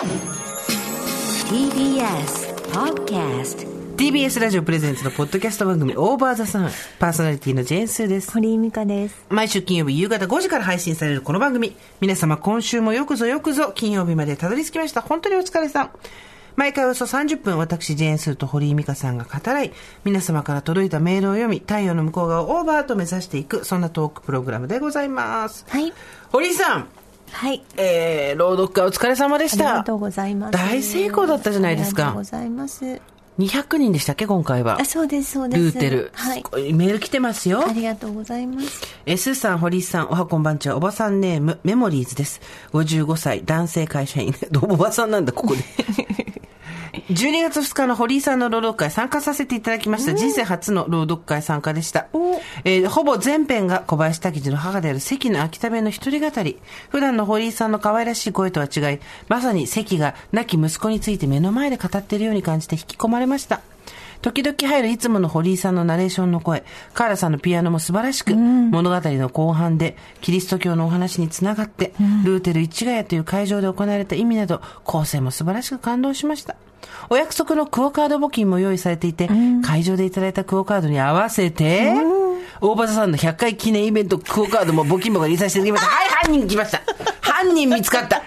TBS Podcast TBS ラジオプレゼンツのポッドキャスト番組オーバーザさんパーソナリティのジェーンスーです。堀井美香です。毎週金曜日夕方5時から配信されるこの番組。皆様今週もよくぞよくぞ金曜日までたどり着きました。本当にお疲れさん。毎回およそ30分私ジェーンスーと堀井美香さんが語らい皆様から届いたメールを読み太陽の向こう側をオーバーと目指していくそんなトークプログラムでございます。はい。堀井さんはい。えー、朗読会お疲れ様でしたありがとうございます。大成功だったじゃないですかありがとうございます。200人でしたっけ今回はあ、そうです、そうです。ルーテル、はいメール来てますよありがとうございます。えー、スーさん、堀井さん、おはこんばんちは、おばさんネーム、メモリーズです。55歳、男性会社員。おばさんなんだ、ここで。12月2日の堀井さんの朗読会参加させていただきました。人生初の朗読会参加でした。えーほぼ全編が小林滝次の母である関の秋田弁の一人語り。普段の堀井さんの可愛らしい声とは違い、まさに関が亡き息子について目の前で語っているように感じて引き込まれました。時々入るいつもの堀井さんのナレーションの声、カーラさんのピアノも素晴らしく、物語の後半でキリスト教のお話につながって、ルーテル市ヶ谷という会場で行われた意味など、構成も素晴らしく感動しました。お約束のクオカード募金も用意されていて、会場でいただいたクオカードに合わせて、大場さんの100回記念イベントクオカードも募金箱に入れさせていただきました。はい、犯人来ました犯人見つかった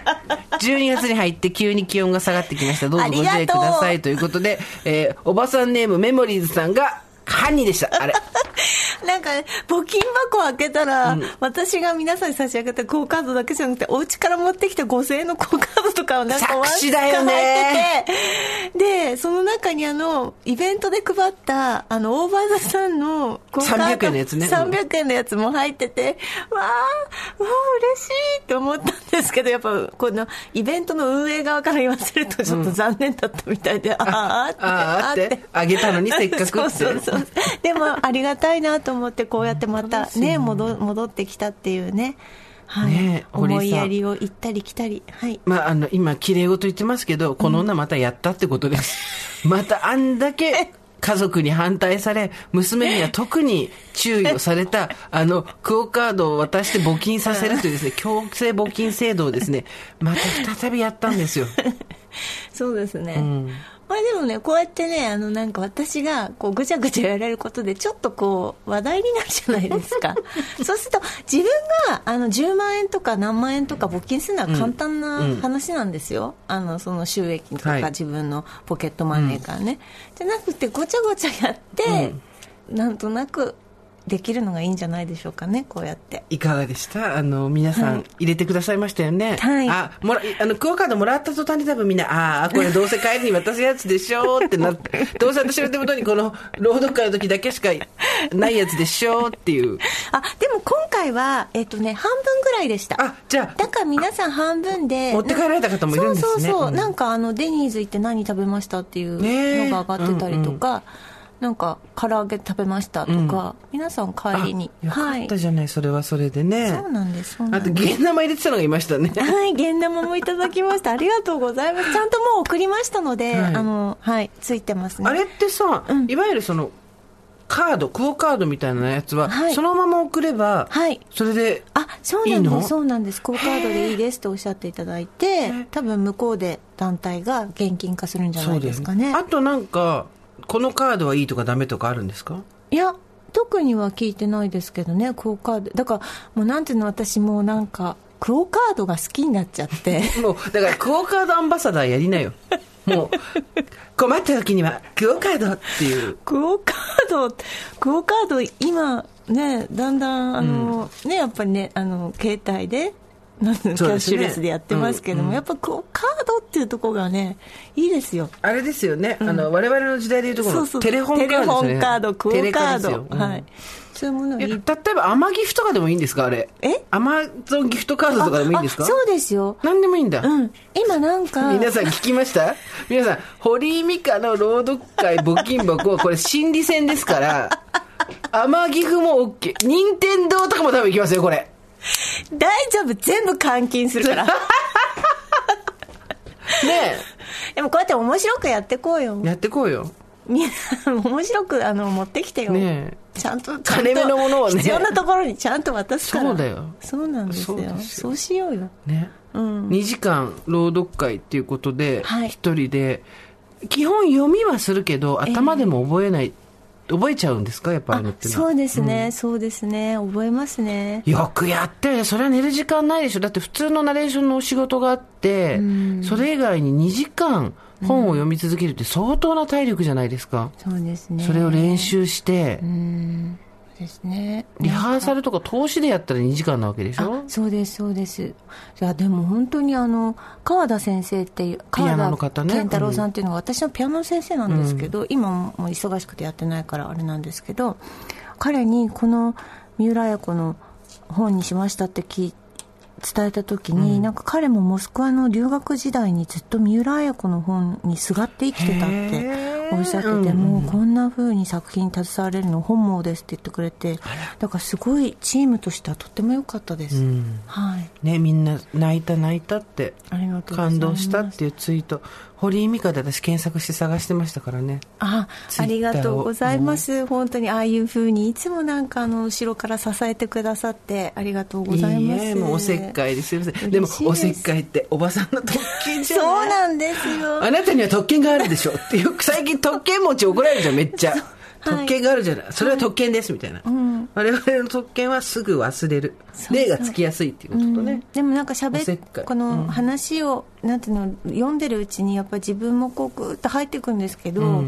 ？12月に入って急に気温が下がってきました。どうぞご自愛ください。ということで、えーおばさんネームメモリーズさんが犯人でした。あれ。なんか、募金箱開けたら、私が皆さんに差し上げたクオカードだけじゃなくて、お家から持ってきた5000円のクオカードとかをなんか作詞だよね入ってて、で、その中にあの、イベントで配った、あの、オーバーザさんのクオカード。300円のやつねうん300円のやつも入ってて、わあ、わあ、嬉しいって思ったんですけど、やっぱ、この、イベントの運営側から言わせると、ちょっと残念だったみたいで、ああって、あーってあげたのにせっかくってそうそうそう。でも、ありがたいなと思って、こうやってまたね、戻戻ってきたっていうね。はい。ね思いやりを行ったり来たり。はい。まあ、あの、今、綺麗事言ってますけど、この女またやったってことです。また、あんだけ、家族に反対され、娘には特に注意をされた、あの、クオカードを渡して募金させるというですね、強制募金制度をですね、また再びやったんですよ。そうですね。まあでもね、こうやってね、あの、なんか私が、こう、ぐちゃぐちゃやられることで、ちょっとこう、話題になるじゃないですか。そうすると、自分が、あの、10万円とか何万円とか募金するのは簡単な話なんですよ。あの、その収益とか、はい自分のポケットマネーからね。じゃなくて、ごちゃごちゃやって、なんとなく、できるのがいいんじゃないでしょうかね、こうやって。いかがでした？あの、皆さん入れてくださいましたよね？はいあ、もら、あの、クオカードもらった途端に多分みんな、ああ、これどうせ帰りに渡すやつでしょうってなって、どうせ私の手元にこの 朗読会の時だけしかないやつでしょうっていう。あ、でも今回は、えっとね、半分ぐらいでした。あ、じゃあ、だから皆さん半分で持って帰られた方もいるんですねそうそうそう、うんなんかあのデニーズ行って何食べましたっていうのが上がってたりとか、なんか唐揚げ食べましたとか、皆さん帰りにあよかはいったじゃない、それはそれでね。そうなんですあと、現生入れてたのがいましたね。はい、現生もいただきました。ありがとうございます。ちゃんともう送りましたので、はいあの、はい、ついてますね。あれってさ、うんいわゆるその、カード、クオカードみたいなやつは、はいそのまま送れば、はいそれで、あ、そうなんです、そうなんです。クオカードでいいですとおっしゃっていただいて、多分向こうで団体が現金化するんじゃないですかね。あとなんか、このカードはいいとかダメとかあるんですか？いや、特には聞いてないですけどね、クオカード。だから、もうなんていうの、私もうなんか、クオカードが好きになっちゃって。もう、だから、クオカードアンバサダーやりなよ。もう、困った時には、クオカードっていう。クオカード、クオカード、今、ね、だんだん、あの、ね、やっぱりね、あの、携帯で、なんていうのキャッシュレスでやってますけども、うんうんやっぱクオカードっていうところがね、いいですよ。あれですよね、あの、我々の時代でいうところのテレホンカードね。テレホンカード、クオカード。はい。そういうものいい例えば、アマギフとかでもいいんですか？あれ。え？アマゾンギフトカードとかでもいいんですか？あそうですよ。何でもいいんだ。うん。今なんか、皆さん聞きました？皆さん、堀井美香の朗読会募金箱はこれ心理戦ですから、天岐阜も OK。任天堂とかも多分行きますよ、これ。大丈夫、全部換金するから。ねでもこうやって面白くやってこうよえ、。やってこうよ。みんな、面白くあの持ってきてよ。ねちゃんと、金目のものをね必要なところにちゃんと渡すから。そうだよそうなんですよ。そうしようよ。ね。うん2時間朗読会っていうことで、はい一人で、基本読みはするけど、頭でも覚えない、覚えちゃうんですか？やっぱあそうですね、そうですね。覚えますね。よくやって。それは寝る時間ないでしょ。だって普通のナレーションのお仕事があって、それ以外に2時間本を読み続けるって相当な体力じゃないですか。そうですね。それを練習して、うんですね。リハーサルとか投資でやったら2時間なわけでしょ？あそうですそうです。いやでも本当にあの川田先生っていう川田健太郎さんっていうのが私のピアノの先生なんですけど、今ももう忙しくてやってないからあれなんですけど彼にこの三浦綾子の本にしましたって聞い伝えた時に、なんか彼もモスクワの留学時代にずっと三浦綾子の本にすがって生きてたっておっしゃってて、もうこんな風に作品に携われるの本望ですって言ってくれてだからすごいチームとしてはとっても良かったです、はい。ね、みんな泣いた泣いたって、感動したっていうツイート、堀井美香で私検索して探してましたからね。あありがとうございます、本当にああいうふうにいつもなんかあの後ろから支えてくださってありがとうございます。いいえ、もうおせっかいです。いません。でもおせっかいっておばさんの特権じゃそうないなんですよ。あなたには特権があるでしょ。ってよく最近特権持ち怒られるじゃん、めっちゃ。はい。特権があるじゃない。それは特権です、みたいな。我々の特権はすぐ忘れる。例がつきやすいっていうこととね。でもなんか喋おせっこの話を、なんていうの読んでるうちにやっぱり自分もこうグーッと入っていくんですけど、も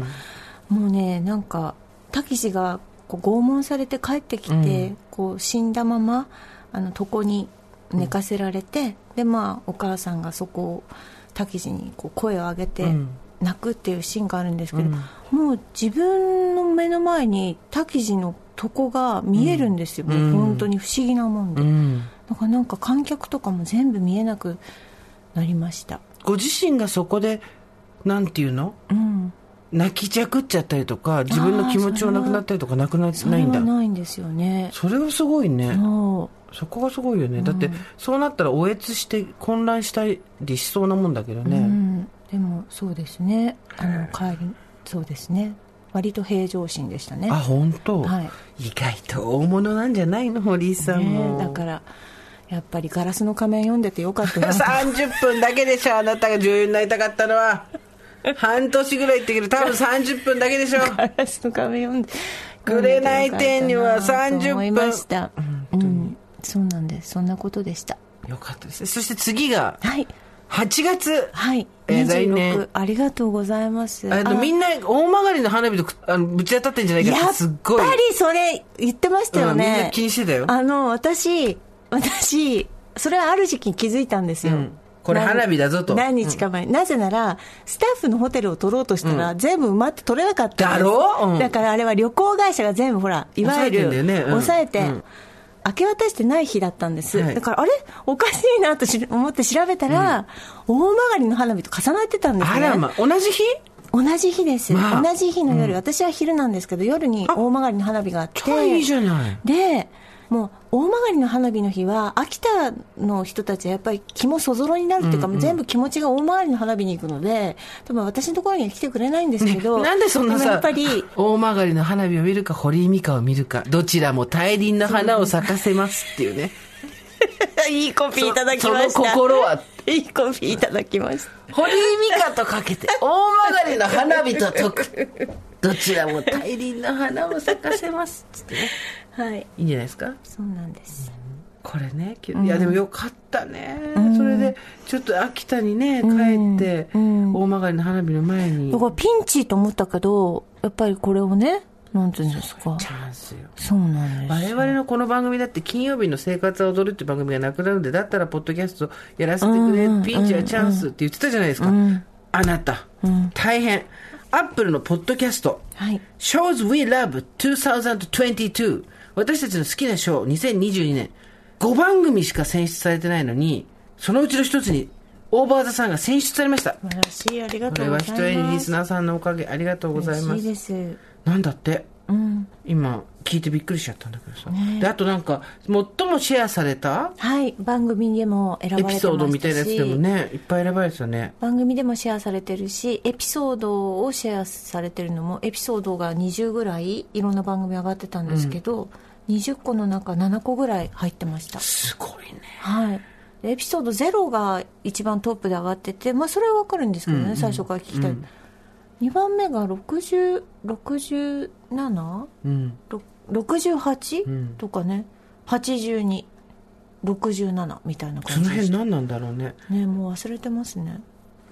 うねなんかたけしがこう拷問されて帰ってきて、こう死んだままあの床に寝かせられて、でまあお母さんがそこをたけしにこう声を上げてうん泣くっていうシーンがあるんですけど、もう自分の目の前にたけしの床が見えるんですよ、もう本当に不思議なもんで。うん。だからなんか観客とかも全部見えなくなりましたご自身がそこで、なんていうの？うん泣きじゃくっちゃったりとか、自分の気持ちをなくなったりとかなくなないんだ。ないんですよねそれはすごいね。もそこがすごいよね。だって、そうなったら、おえつして混乱したりしそうなもんだけどう、ね。うん、でもそうですね。あの帰りそうですね。割と平常心でしたね。あ、本当、はい。意外と大物なんじゃないの？堀井さんも。ねだからやっぱり「ガラスの仮面」読んでてよかったな。と30分だけでしょ、あなたが女優になりたかったのは。半年ぐらいってけど、多分30分だけでしょ。ガラスの仮面読んで紅天には30分思いました、うん、そうなんです。そんなことでした。よかったですね。そして次が、はい8月。はい、えー来26年。ありがとうございます。あのみんな大曲の花火とくあのぶち当たってんじゃないかすっごい。ぱりそれ言ってましたようんみんなね、気にしてたよ。あの私私それはある時期に気づいたんですよ、うん。これ花火だぞと。何日か前。に、なぜならスタッフのホテルを取ろうとしたら、全部埋まって取れなかっただろう？ん。だからあれは旅行会社が全部ほらいわゆる抑えてね。うん。抑えて、うん明け渡してない日だったんです、はい。だからあれ？おかしいなとし思って調べたら、大曲の花火と重なってたんですね。あらま、同じ日？同じ日です、まあ。同じ日の夜、私は昼なんですけど夜に大曲の花火があって。超いいじゃない。でもう大曲の花火の日は秋田の人たちはやっぱり気もそぞろになるっていうか、全部気持ちが大曲の花火に行くので多分私のところには来てくれないんですけど、なんでそんなさもやっぱり大曲の花火を見るか堀井美香を見るかどちらも大輪の花を咲かせますっていうね。いいコピーいただきました。その心は。いいコピーいただきました。堀井美香とかけて大曲の花火と解く。どちらも大輪の花を咲かせますっつってねはい。いいんじゃないですか？そうなんです。これねきいやでもよかったね、それでちょっと秋田にね帰って、うん。大曲の花火の前に。だからピンチと思ったけどやっぱりこれをねなんていうんですか。チャンスよ。そうなんです我々のこの番組だって金曜日の生活は踊るっていう番組がなくなるんで、だったらポッドキャストやらせてくれ、ピンチはチャンスって言ってたじゃないですか。あなた、大変。アップルのポッドキャスト、はい。Shows We Love 2022私たちの好きなショー2022年。5番組しか選出されてないのに、そのうちの一つにオーバーザさんが選出されました。素晴らしいありがことれはうございます。一重にリスナーさんのおかげありがとうございます。嬉しい。です。なんだって。うん。今聞いてびっくりしちゃったんだけどさ、であとなんか最もシェアされたはい。番組でも選ばれてエピソードみたいなやつでもねいっぱい選ばれてたね。番組でもシェアされてるしエピソードをシェアされてるのもエピソードが20ぐらいいろんな番組上がってたんですけど、20個の中7個ぐらい入ってました。すごいね。はい。でエピソード0が一番トップで上がってて、まあ、それは分かるんですけどね、最初から聞きたい、2番目が60 67? うん。ろ 68?、うん。とかね。8267みたいなその感じ。でした辺何なんだろうね。ねもう忘れてますね。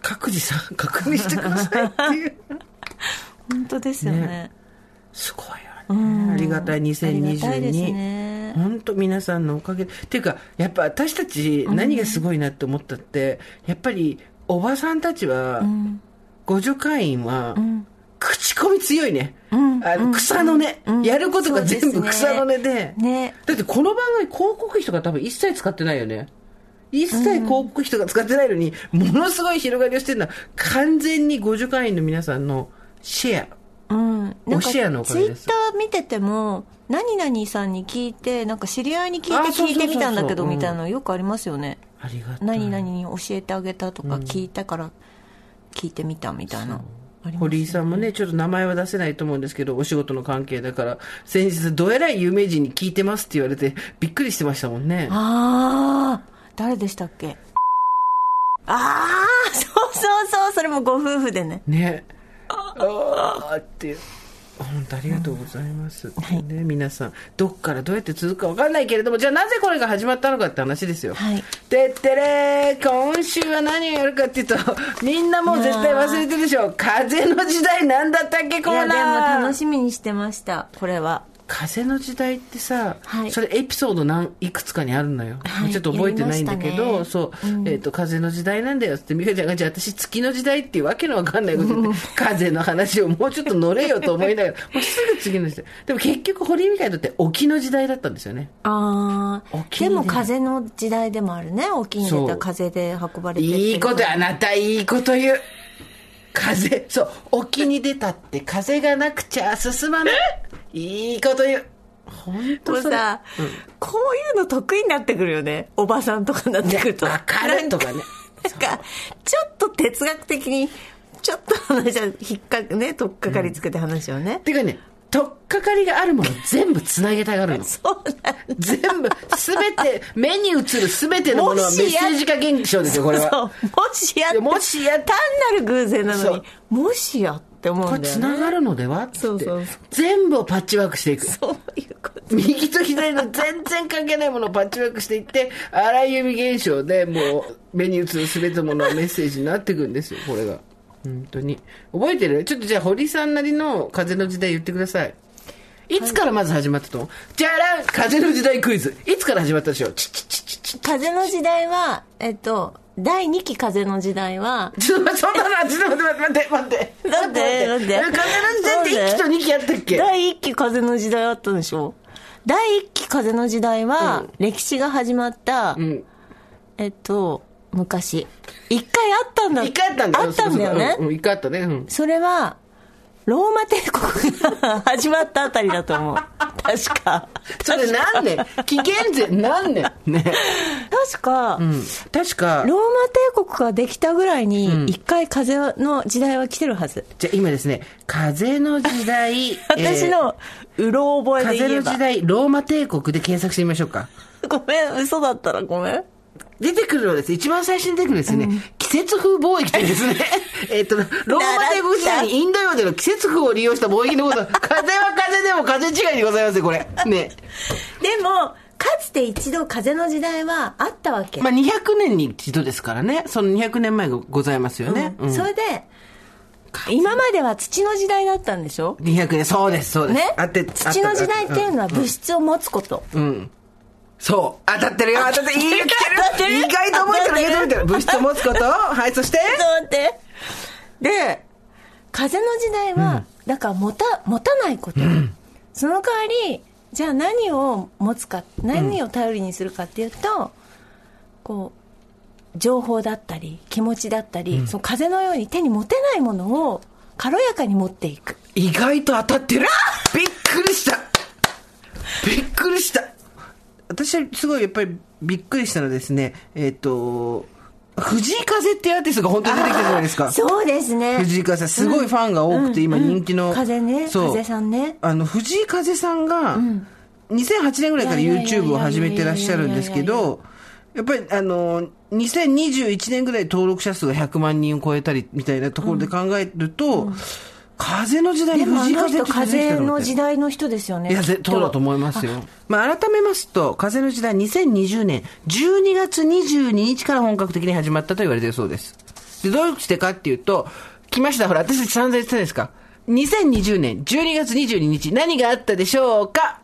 各自さん、確認してくださいっていう。本当ですよね。ね。すごいようん。ね。ありがたい。ありがたいです2022。ね。本当皆さんのおかげ。で。っていうか、やっぱ私たち何がすごいなって思ったって、やっぱりおばさんたちは、うん。互助会員は、うん口コミ強いね。うん。あの草の根、うん。やることが全部草の根で。ね。だってこの番組広告費とか多分一切使ってないよね。一切広告費とか使ってないのに、ものすごい広がりをしてるの。は、完全に互助会員の皆さんのシェア。うん、なんかおシェアのおかツイッター見てても何々さんに聞いてなんか知り合いに聞いて聞いてみたんだけどうんみたいなのよくありますよね。ありがたい。何々に教えてあげたとか聞いたから聞いてみたみたいな、あります堀井さんもね、ちょっと名前は出せないと思うんですけど、お仕事の関係だから、先日、どえらい有名人に聞いてますって言われて、びっくりしてましたもんね。ああ誰でしたっけ？ああそうそうそうそれもご夫婦でねね。ああっていう。本当ありがとうございます。はいね、皆さん、どっからどうやって続くかわかんないけれども、じゃあなぜこれが始まったのかって話ですよ。はいてってれー、今週は何をやるかっていうと、みんなもう絶対忘れてるでしょ。風の時代なんだったっけコいやーナー。でも楽しみにしてましたこれは風の時代ってさ、はい。それエピソード何いくつかにあるのよ、はい。ちょっと覚えてないんだけど、やりましたそう、ねうん。えっ、と風の時代なんだよって美香ちゃんがじゃあ私月の時代っていうわけのわかんないこと言って 風の話をもうちょっと乗れよと思いながら もうすぐ次の時代。でも結局堀井美香にとって沖の時代だったんですよね。ああでも風の時代でもあるね。沖に出た風で運ばれていいことあなたいいこと言う風そう沖に出たって風がなくちゃ進まない。いいこと言う。本も当それ。うさ、こういうの得意になってくるよね。おばさんとかになってくると。わかるとかね。なんかちょっと哲学的にちょっと話は引っかね取っかかりつけて話をね、ていうかね、取っかかりがあるもの全部つなげたがるの。そうなんだ全部、すべて、目に映るすべてのものはメッセージ化現象ですよ、これは。もしやもしや単なる偶然なのにもしやって思こうんだよねれつながるのでは？ってそうそう全部をパッチワークしていく。そういうこと右と左の全然関係ないものをパッチワークしていって、荒井由実現象でもう目に映るすべてのものはメッセージになっていくんですよ、これが。本当に。覚えてる？ちょっとじゃあ堀さんなりの風の時代言ってください。いつからまず始まったと？思うじゃらん風の時代クイズ。いつから始まったでしょう？チッチッチッチッチッ風の時代はえっと第2期風の時代はちょっと待って、そんなの、ちょっと待って、待って、待って。なんでなんで風の時代って1期と2期やったっけ第1期風の時代あったでしょ第1期風の時代は、歴史が始まった、うん。えっと昔。一回あったんだ。一回あったんだあったんだよね。そうん、一回あったね。うん。それはローマ帝国が始まったあたりだと思う。確か。それ何年？紀元前何年？ね。確か、うん。確か、ローマ帝国ができたぐらいに一回風の時代は来てるはず、じゃあ今ですね、風の時代、私のうろ覚えで風言えば。の時代、ローマ帝国で検索してみましょうか。ごめん嘘だったらごめん出てくるのはです。ね、一番最初に出てくるんですね、季節風貿易というですね、えっと、ローマ帝国時代にインド洋での季節風を利用した貿易のこと、風は風でも風違いでございますよ、これ。ね。でもかつて一度風の時代はあったわけ、まあ、200年に一度ですからね、その200年前がございますよね。うん。それで今までは土の時代だったんでしょ？200年、そうです、そうです。ね？あって、土の時代っていうのは物質を持つこと、うん。そう。当たってるよ、当たってる。いいよ、来てる。意外と覚えてる、意外と覚えてる。物質を持つことはい、そしてちょっと待ってで風の時代は、だから持た持たないこと、その代わりじゃあ何を持つか何を頼りにするかっていうと、こう情報だったり気持ちだったり、その風のように手に持てないものを軽やかに持っていく意外と当たってる。びっくりした。びっくりした。私はすごいやっぱりびっくりしたのはですね、えっ、と、藤井風ってアーティストが本当に出てきたじゃないですか。そうですね。藤井風。すごいファンが多くて、今人気の、うん。風ね。そう。風さんね。あの藤井風さんが、2008年ぐらいから YouTube を始めてらっしゃるんですけどやっぱりあの、2021年ぐらい登録者数が100万人を超えたりみたいなところで考えると、風の時代にでもあ藤井風の人っ風の時代の人ですよねいや、ぜそうだと思いますよ。まあ、改めますと、風の時代2020年12月22日から本格的に始まったと言われているそうです。で、どうしてかっていうと、来ました、ほら、私たち散々言ってたですか。2020年12月22日、何があったでしょうか？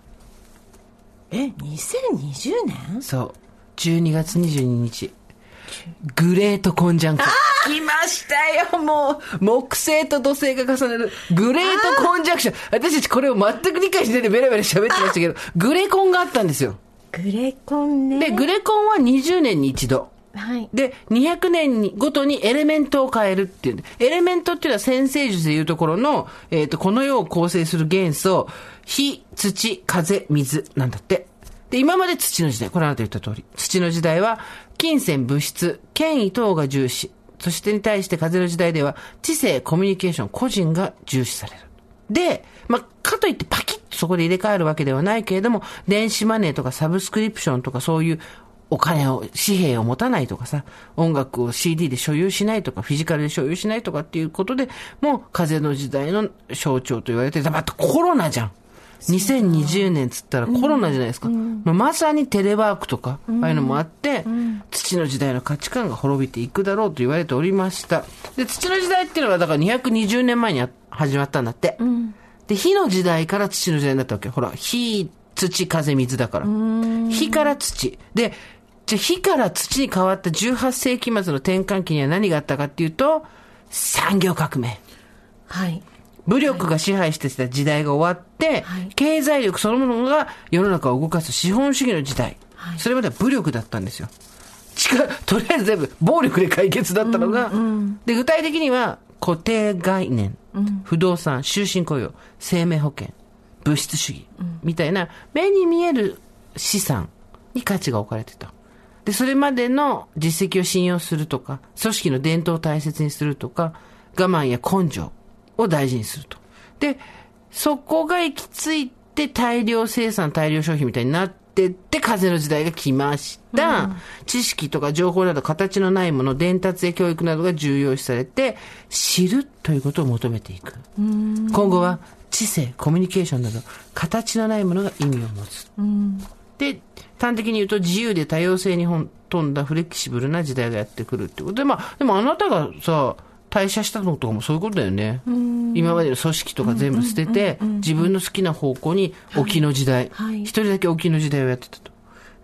え2020年そう。12月22日。グレートコンジャンクション。来ましたよ、もう。木星と土星が重ねる。グレートコンジャンクション。私たちこれを全く理解しないでベラベラ喋ってましたけど、グレコンがあったんですよ。グレコンねで、グレコンは20年に一度。はいで、200年にごとにエレメントを変えるっていう。エレメントっていうのは先生術でいうところの、えっ、と、この世を構成する元素、火、土、風、水なんだって。で、今まで土の時代、これあなた言った通り。土の時代は、金銭、物質、権威等が重視。そしてに対して風の時代では、知性、コミュニケーション、個人が重視される。で、まあ、かといってパキッとそこで入れ替えるわけではないけれども、電子マネーとかサブスクリプションとかそういうお金を、紙幣を持たないとかさ、音楽を CD で所有しないとか、フィジカルで所有しないとかっていうことで、もう風の時代の象徴と言われて。またコロナじゃん。2020年つったらコロナじゃないですか。まあまさにテレワークとか、ああいうのもあって、土の時代の価値観が滅びていくだろうと言われておりました。で、土の時代っていうのはだから220年前にあ始まったんだって。で、火の時代から土の時代になったわけ。ほら、火、土、風、水だから。火から土。で、じゃあ火から土に変わった18世紀末の転換期には何があったかっていうと、産業革命。はい武力が支配してきた時代が終わって、はい経済力そのものが世の中を動かす資本主義の時代。はいそれまでは武力だったんですよ。力、とりあえず全部暴力で解決だったのが、で、具体的には固定概念、不動産、終身雇用、生命保険、物質主義、みたいな目に見える資産に価値が置かれてた。で、それまでの実績を信用するとか、組織の伝統を大切にするとか、我慢や根性を大事にすると。で、そこが行き着いて大量生産、大量消費みたいになってって、風の時代が来ました。知識とか情報など形のないもの、伝達や教育などが重要視されて、知るということを求めていく。今後は知性、コミュニケーションなど、形のないものが意味を持つ。で、端的に言うと自由で多様性に富んだフレキシブルな時代がやってくるってことで、まあ、でもあなたがさ、退社したのとかもそういうことだよね。今までの組織とか全部捨てて、自分の好きな方向に沖の時代、はい。一人だけ沖の時代をやってたと。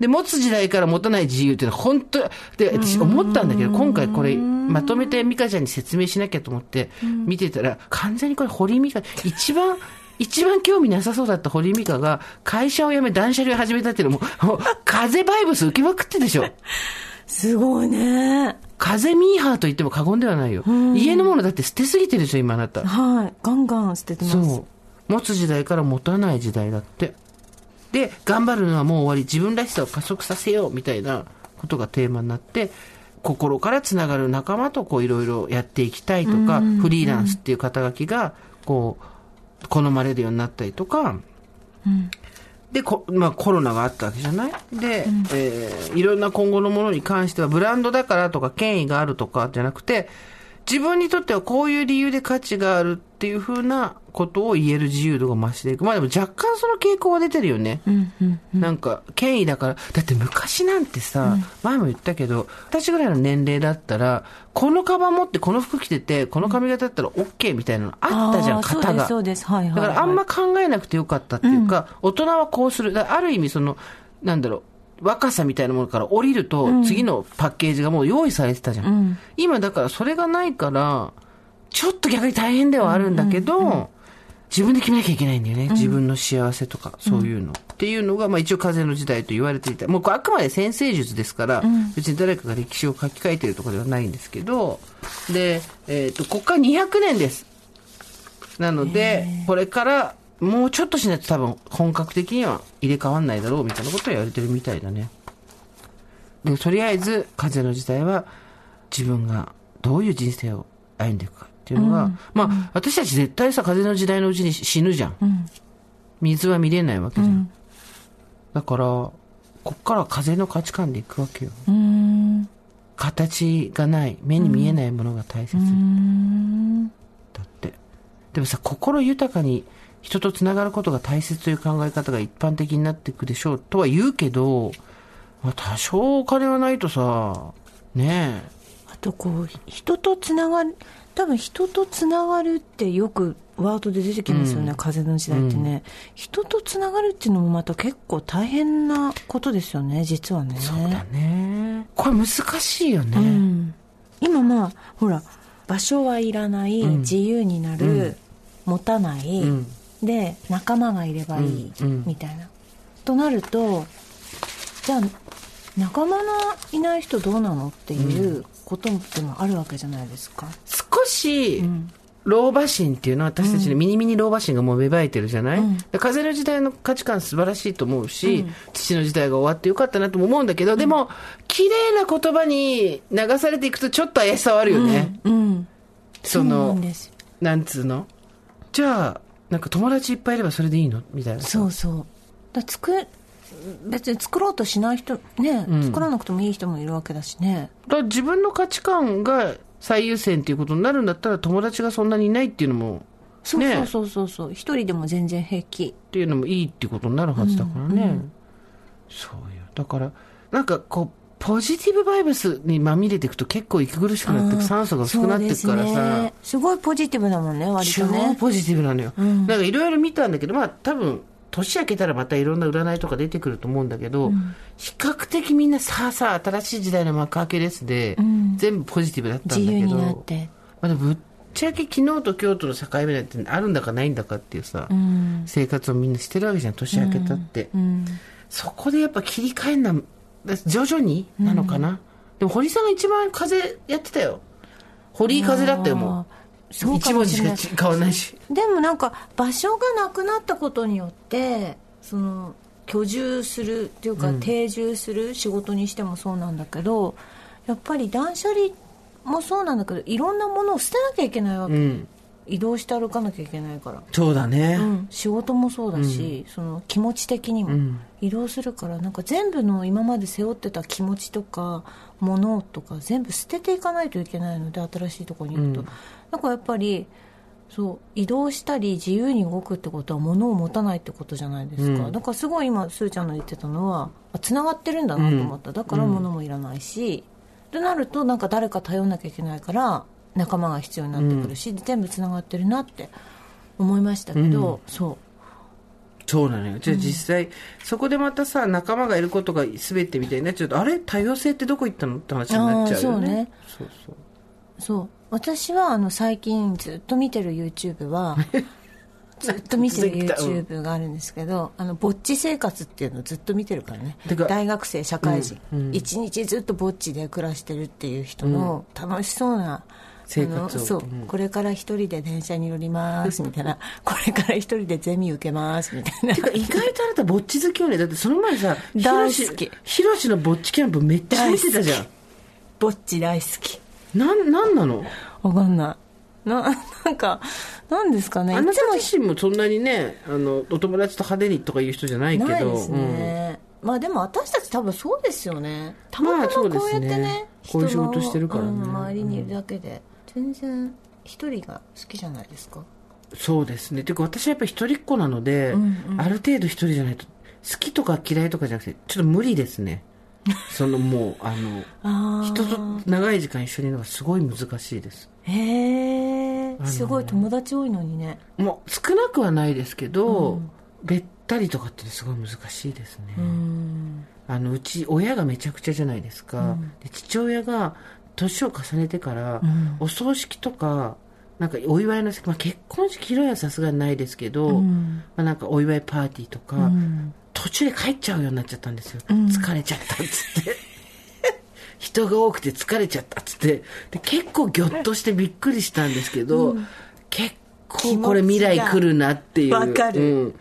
で、持つ時代から持たない自由っていうのは本当、で、私思ったんだけど、今回これ、まとめて美香ちゃんに説明しなきゃと思って、見てたら、完全にこれ堀井美香、一番、一番興味なさそうだった堀井美香が、会社を辞め断捨離を始めたっていうのも、もう風バイブス受けまくってでしょ。すごいね風ミーハーと言っても過言ではないよ。家のものだって捨てすぎてるでしょ、今あなた。はいガンガン捨ててますそう。持つ時代から持たない時代だって。で、頑張るのはもう終わり。自分らしさを加速させよう、みたいなことがテーマになって、心からつながる仲間とこういろいろやっていきたいとか、フリーランスっていう肩書きが、こう、好まれるようになったりとか、で、こまあ、コロナがあったわけじゃない？で、えーいろんな今後のものに関しては、ブランドだからとか、権威があるとかじゃなくて、自分にとってはこういう理由で価値があるっていうふうなことを言える自由度が増していく。まあでも若干その傾向は出てるよね。なんか、権威だから、だって昔なんてさ、前も言ったけど、私ぐらいの年齢だったら、このカバン持ってこの服着てて、この髪型だったら OK みたいなのあったじゃん、型が。そうですそうですはいはいだからあんま考えなくてよかったっていうか、大人はこうする。ある意味その、なんだろう、若さみたいなものから降りると、次のパッケージがもう用意されてたじゃん。今だからそれがないから、ちょっと逆に大変ではあるんだけど、自分で決めなきゃいけないんだよね。自分の幸せとか、そういうの。っていうのが、まあ一応風の時代と言われていた。もうこれあくまで先生術ですから、別に誰かが歴史を書き換えてるとかではないんですけど、で、えっ、と、ここから200年です。なので、これから、もうちょっとしないと多分本格的には入れ替わんないだろうみたいなことを言われてるみたいだね。でもとりあえず、風の時代は自分がどういう人生を歩んでいくかっていうのが、まあ、私たち絶対さ、風の時代のうちに死ぬじゃん。水は見れないわけじゃん。だから、こっからは風の価値観でいくわけよ。形がない、目に見えないものが大切。だって。でもさ、心豊かに人と繋がることが大切という考え方が一般的になっていくでしょうとは言うけど、まあ、多少お金はないとさ、ねあとこう人とつながる多分人とつながるってよくワードで出てきますよね、風の時代ってね、人とつながるっていうのもまた結構大変なことですよね実はね。え。そうだね。これ難しいよね。うん。今まあほら場所はいらない、うん。自由になる、持たない、うんで仲間がいればいい、うんうん。みたいな。となるとじゃあ仲間のいない人どうなのっていうことってもあるわけじゃないですか、少し、ん。老婆心っていうのは私たちのミニミニ老婆心がもう芽生えてるじゃない、うん。で風の時代の価値観素晴らしいと思うし、父の時代が終わってよかったなとも思うんだけど、でも、綺麗な言葉に流されていくとちょっと怪しさはあるよね。うん。そそうんですなんつうの？じゃあ、なんか友達いっぱいいればそれでいいの？みたいなさ。そうそう。だつく別に作ろうとしない人ね、うん。作らなくてもいい人もいるわけだしね。だ自分の価値観が最優先っていうことになるんだったら友達がそんなにいないっていうのも、ねそうそうそうそうそう。一人でも全然平気。っていうのもいいっていうことになるはずだからね。そうよ。だから、なんかこう、ポジティブバイブスにまみれていくと結構息苦しくなってく酸素が薄くなっていくからさ。ね、すごいポジティブだもんね割と超ねポジティブなのよ。ん。なんかいろいろ見たんだけど、まあ多分、年明けたらまたいろんな占いとか出てくると思うんだけど、比較的みんなさあさあ新しい時代の幕開けですで、ん。全部ポジティブだったんだけど、まあ、でもぶっちゃけ昨日と今日との境目なんてあるんだかないんだかっていうさ、うん。生活をみんなしてるわけじゃん、年明けたって。うん。そこでやっぱ切り替えんな、徐々になのかな？でも堀さんが一番風やってたよ。堀井風だったよ、もう。そう一文かもしれない字しかち変わらないし。でもなんか場所がなくなったことによってその居住するっていうか、定住する仕事にしてもそうなんだけどやっぱり断捨離もそうなんだけどいろんなものを捨てなきゃいけないわけ、うん。移動して歩かなきゃいけないから、そうだね。うん、仕事もそうだし、その気持ち的にもん。移動するからなんか全部の今まで背負ってた気持ちとか物とか全部捨てていかないといけないので新しいところに行くと、うん。だからやっぱりそう移動したり自由に動くってことは物を持たないってことじゃないですか、うん。だからすごい今すーちゃんの言ってたのはつながってるんだなと思った、だから物もいらないし、となるとなんか誰か頼んなきゃいけないから仲間が必要になってくるし、全部つながってるなって思いましたけど、そう。そうなのよ。じゃあ実際、そこでまたさ、仲間がいることが全てみたいになっちゃうと、あれ多様性ってどこ行ったのって話になっちゃうよね。そうそう。そう。私はあの最近ずっと見てる YouTube は ずっと見てる YouTube があるんですけど、あのぼっち生活っていうのをずっと見てるからね。大学生社会人。うん。うん。一、日ずっとぼっちで暮らしてるっていう人の楽しそうな、生活を。そう、うん。これから一人で電車に乗りますみたいな。これから一人でゼミ受けますみたいな。意外とあなたぼっち好きよね。だってその前さ、大好き。ひろしのぼっちキャンプめっちゃ見てたじゃん。ぼっち大好き。なん、なんなの？わかんない。な なんかなんですかね。あなた自身もそんなにね、あの、お友達と派手にとかいう人じゃないけど。ないですね、まあでも私たち多分そうですよね。たままあたまこうやってね,、そうですねこういう仕事してるからね。うん周りにいるだけで、全然一人が好きじゃないですか？うんそうですね。ていうか私はやっぱり一人っ子なので、うんうん。ある程度一人じゃないと、好きとか嫌いとかじゃなくて、ちょっと無理ですね。そのもう、あの、あ人と長い時間一緒にいるのがすごい難しいです。へえのすごい友達多いのにね。もう少なくはないですけど、べったりとかってすごい難しいですね。うん。あのうち親がめちゃくちゃじゃないですか、で父親が年を重ねてから、ん。お葬式とかなんかお祝いの席、まあ、結婚式披露宴はさすがにないですけど、ん。まあ、なんかお祝いパーティーとか、うん。途中で帰っちゃうようになっちゃったんですよ、ん。疲れちゃったっつって。人が多くて疲れちゃったっつって。で結構ぎょっとしてびっくりしたんですけど、結構これ未来来るなっていう。わかる。うん、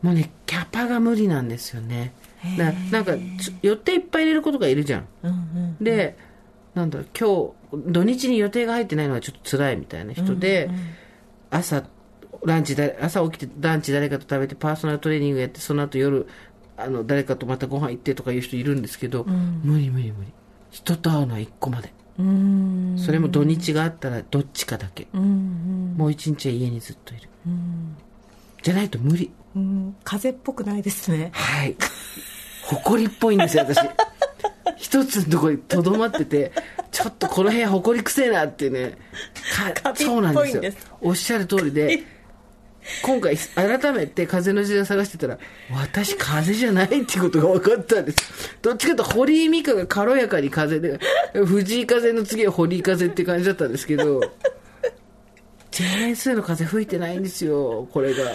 もうねキャパが無理なんですよね。だなんかつ予定いっぱい入れることがいるじゃんうんうん。でなんだろう今日土日に予定が入ってないのはちょっと辛いみたいな人で、朝ランチだ朝起きてランチ誰かと食べてパーソナルトレーニングやってその後夜あの誰かとまたご飯行ってとかいう人いるんですけど、無理無理無理。人と会うのは1個まで。うん。それも土日があったらどっちかだけ、うんもう一日は家にずっといる、じゃないと無理。うんうん。風邪っぽくないですね。はい。誇りっぽいんですよ私 一つのところにとどまっててちょっとこの部屋誇りくせえなってね。そうなんですよ。おっしゃる通りで今回改めて風の時代を探してたら私風じゃないっていうことが分かったんです。どっちかというと堀井美香が軽やかに風で藤井風の次は堀井風って感じだったんですけど JS の風吹いてないんですよこれが。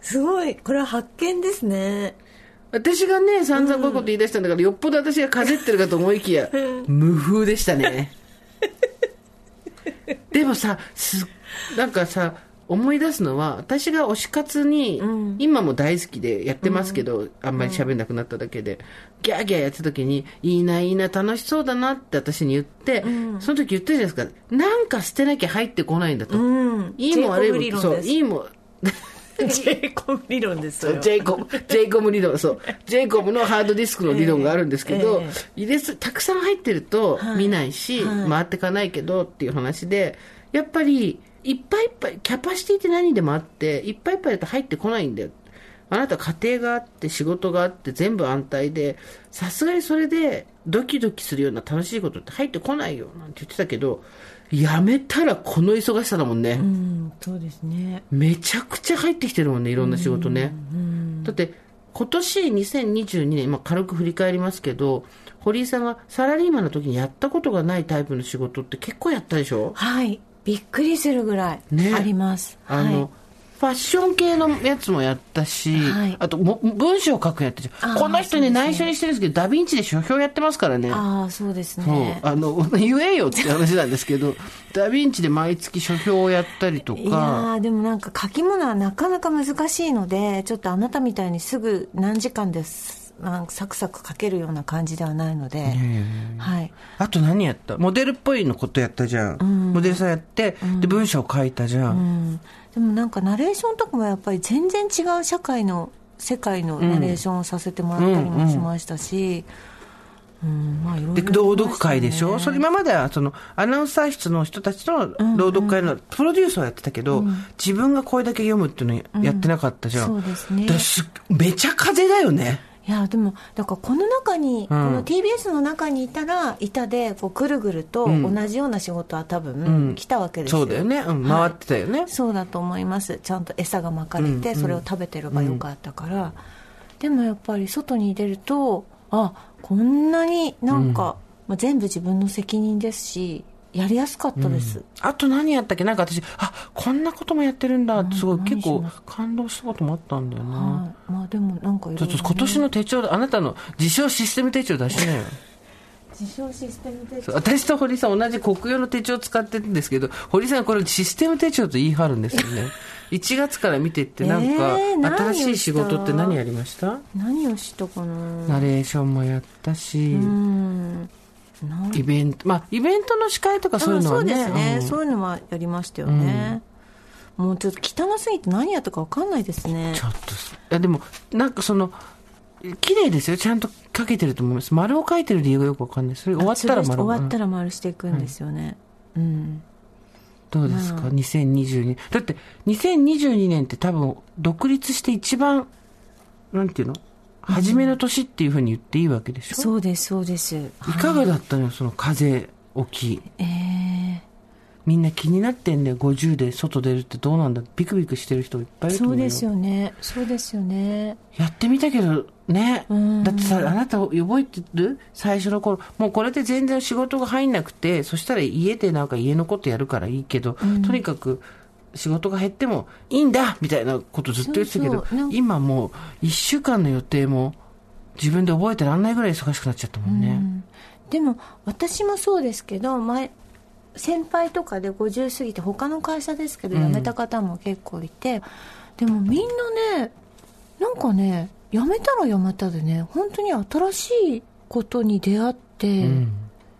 すごい。これは発見ですね私がね散々こういうこと言い出したんだから、よっぽど私が風ってるかと思いきや 無風でしたね。でもさすなんかさ思い出すのは私が推し活に、今も大好きでやってますけど、あんまり喋んなくなっただけで、ギャーギャーやってた時にいいないいな楽しそうだなって私に言って、その時言ったじゃないですか。なんか捨てなきゃ入ってこないんだと、うん。いいも悪いもそういいも ジェイコブ理論ですそうジェイコブ、ジェイコブ理論、そう。ジェイコブのハードディスクの理論があるんですけど、え入れす、たくさん入ってるとはい見ないし、はい回ってかないけどっていう話で、やっぱり、いっぱいいっぱい、キャパシティって何でもあって、いっぱいいっぱいだと入ってこないんだよ。あなた家庭があって仕事があって全部安泰で、さすがにそれでドキドキするような楽しいことって入ってこないよなんて言ってたけど、やめたらこの忙しさだもんね。うんそうですね。めちゃくちゃ入ってきてるもんねいろんな仕事ね、だって今年2022年、まあ、軽く振り返りますけど堀井さんがサラリーマンの時にやったことがないタイプの仕事って結構やったでしょ？はい。びっくりするぐらいね。あります、あの、はいファッション系のやつもやったし、はい。あとも文章を書くやってこの人ね。内緒にしてるんですけどダヴィンチで書評やってますからね。ああそうですね。あの 言えよって話なんですけど ダヴィンチで毎月書評をやったりといやでもなんか書き物はなかなか難しいのでちょっとあなたみたいにすぐ何時間ですなんかサクサク書けるような感じではないので、はい、あと何やった？モデルっぽいのことやったじゃん。モデルさんやって、で、文章書いたじゃ。うんん、でもなんかナレーションとかもやっぱり全然違う社会の世界のナレーションをさせてもらったりもしましたし、うんまあいろいろで、やりましたね。朗読会でしょ？それ今までは、その、アナウンサー室の人たちの朗読会のプロデュースをやってたけど、自分が声だけ読むっていうのやってなかったじゃん。そうですね。めちゃ風だよね。いやでもだからこの中に、この TBS の中にいたらいたでこうぐるぐると同じような仕事は多分来たわけですよ、そうだよね。回ってたよね。そうだと思います。ちゃんと餌が巻かれてそれを食べてればよかったから、でもやっぱり外に出るとあこんなになんか、まあ、全部自分の責任ですしやりやすかったです、あと何やったっけ？なんか私、あ、こんなこともやってるんだ。ってすごいうん結構感動したこともあったんだよな。はい。まあでもなんかね。ちょっと今年の手帳で、あなたの自称システム手帳出しなよ。自称システムでそう私と堀さん同じ国用の手帳使ってるんですけど堀さんこれシステム手帳と言い張るんですよね。1月から見てってなんか、新しい仕事って何やりました？何をしたかな？ナレーションもやったし、うんイベントまあイベントの司会とかそういうのはね。あそうですね、うん。そういうのはやりましたよね、もうちょっと汚すぎて何やったか分かんないですね。ちょっといやでもなんかその綺麗ですよ。ちゃんと書けてると思います。丸を書いてる理由がよくわかんない。それ終わったら丸終わったら丸していくんですよね、うん。どうですか、2022だって2022年って多分独立して一番なんていうの？初めの年っていうふうに言っていいわけでしょ、そうですそうです。い。かがだったのよその風起きええみんな気になってんだよ50で外出るってどうなんだ？ビクビクしてる人いっぱいいると思うよ。そうですよね。そうですよね。やってみたけどね。ん。だってさあなた覚えてる？最初の頃。もうこれで全然仕事が入んなくてそしたら家でなんか家のことやるからいいけど、とにかく仕事が減ってもいいんだみたいなことずっと言ってたけどそうそう。今もう1週間の予定も自分で覚えてらんないぐらい忙しくなっちゃったもんね、でも私もそうですけど前先輩とかで50過ぎて他の会社ですけど辞めた方も結構いて、でもみんなねなんかね辞めたら辞めたでね本当に新しいことに出会って、うん。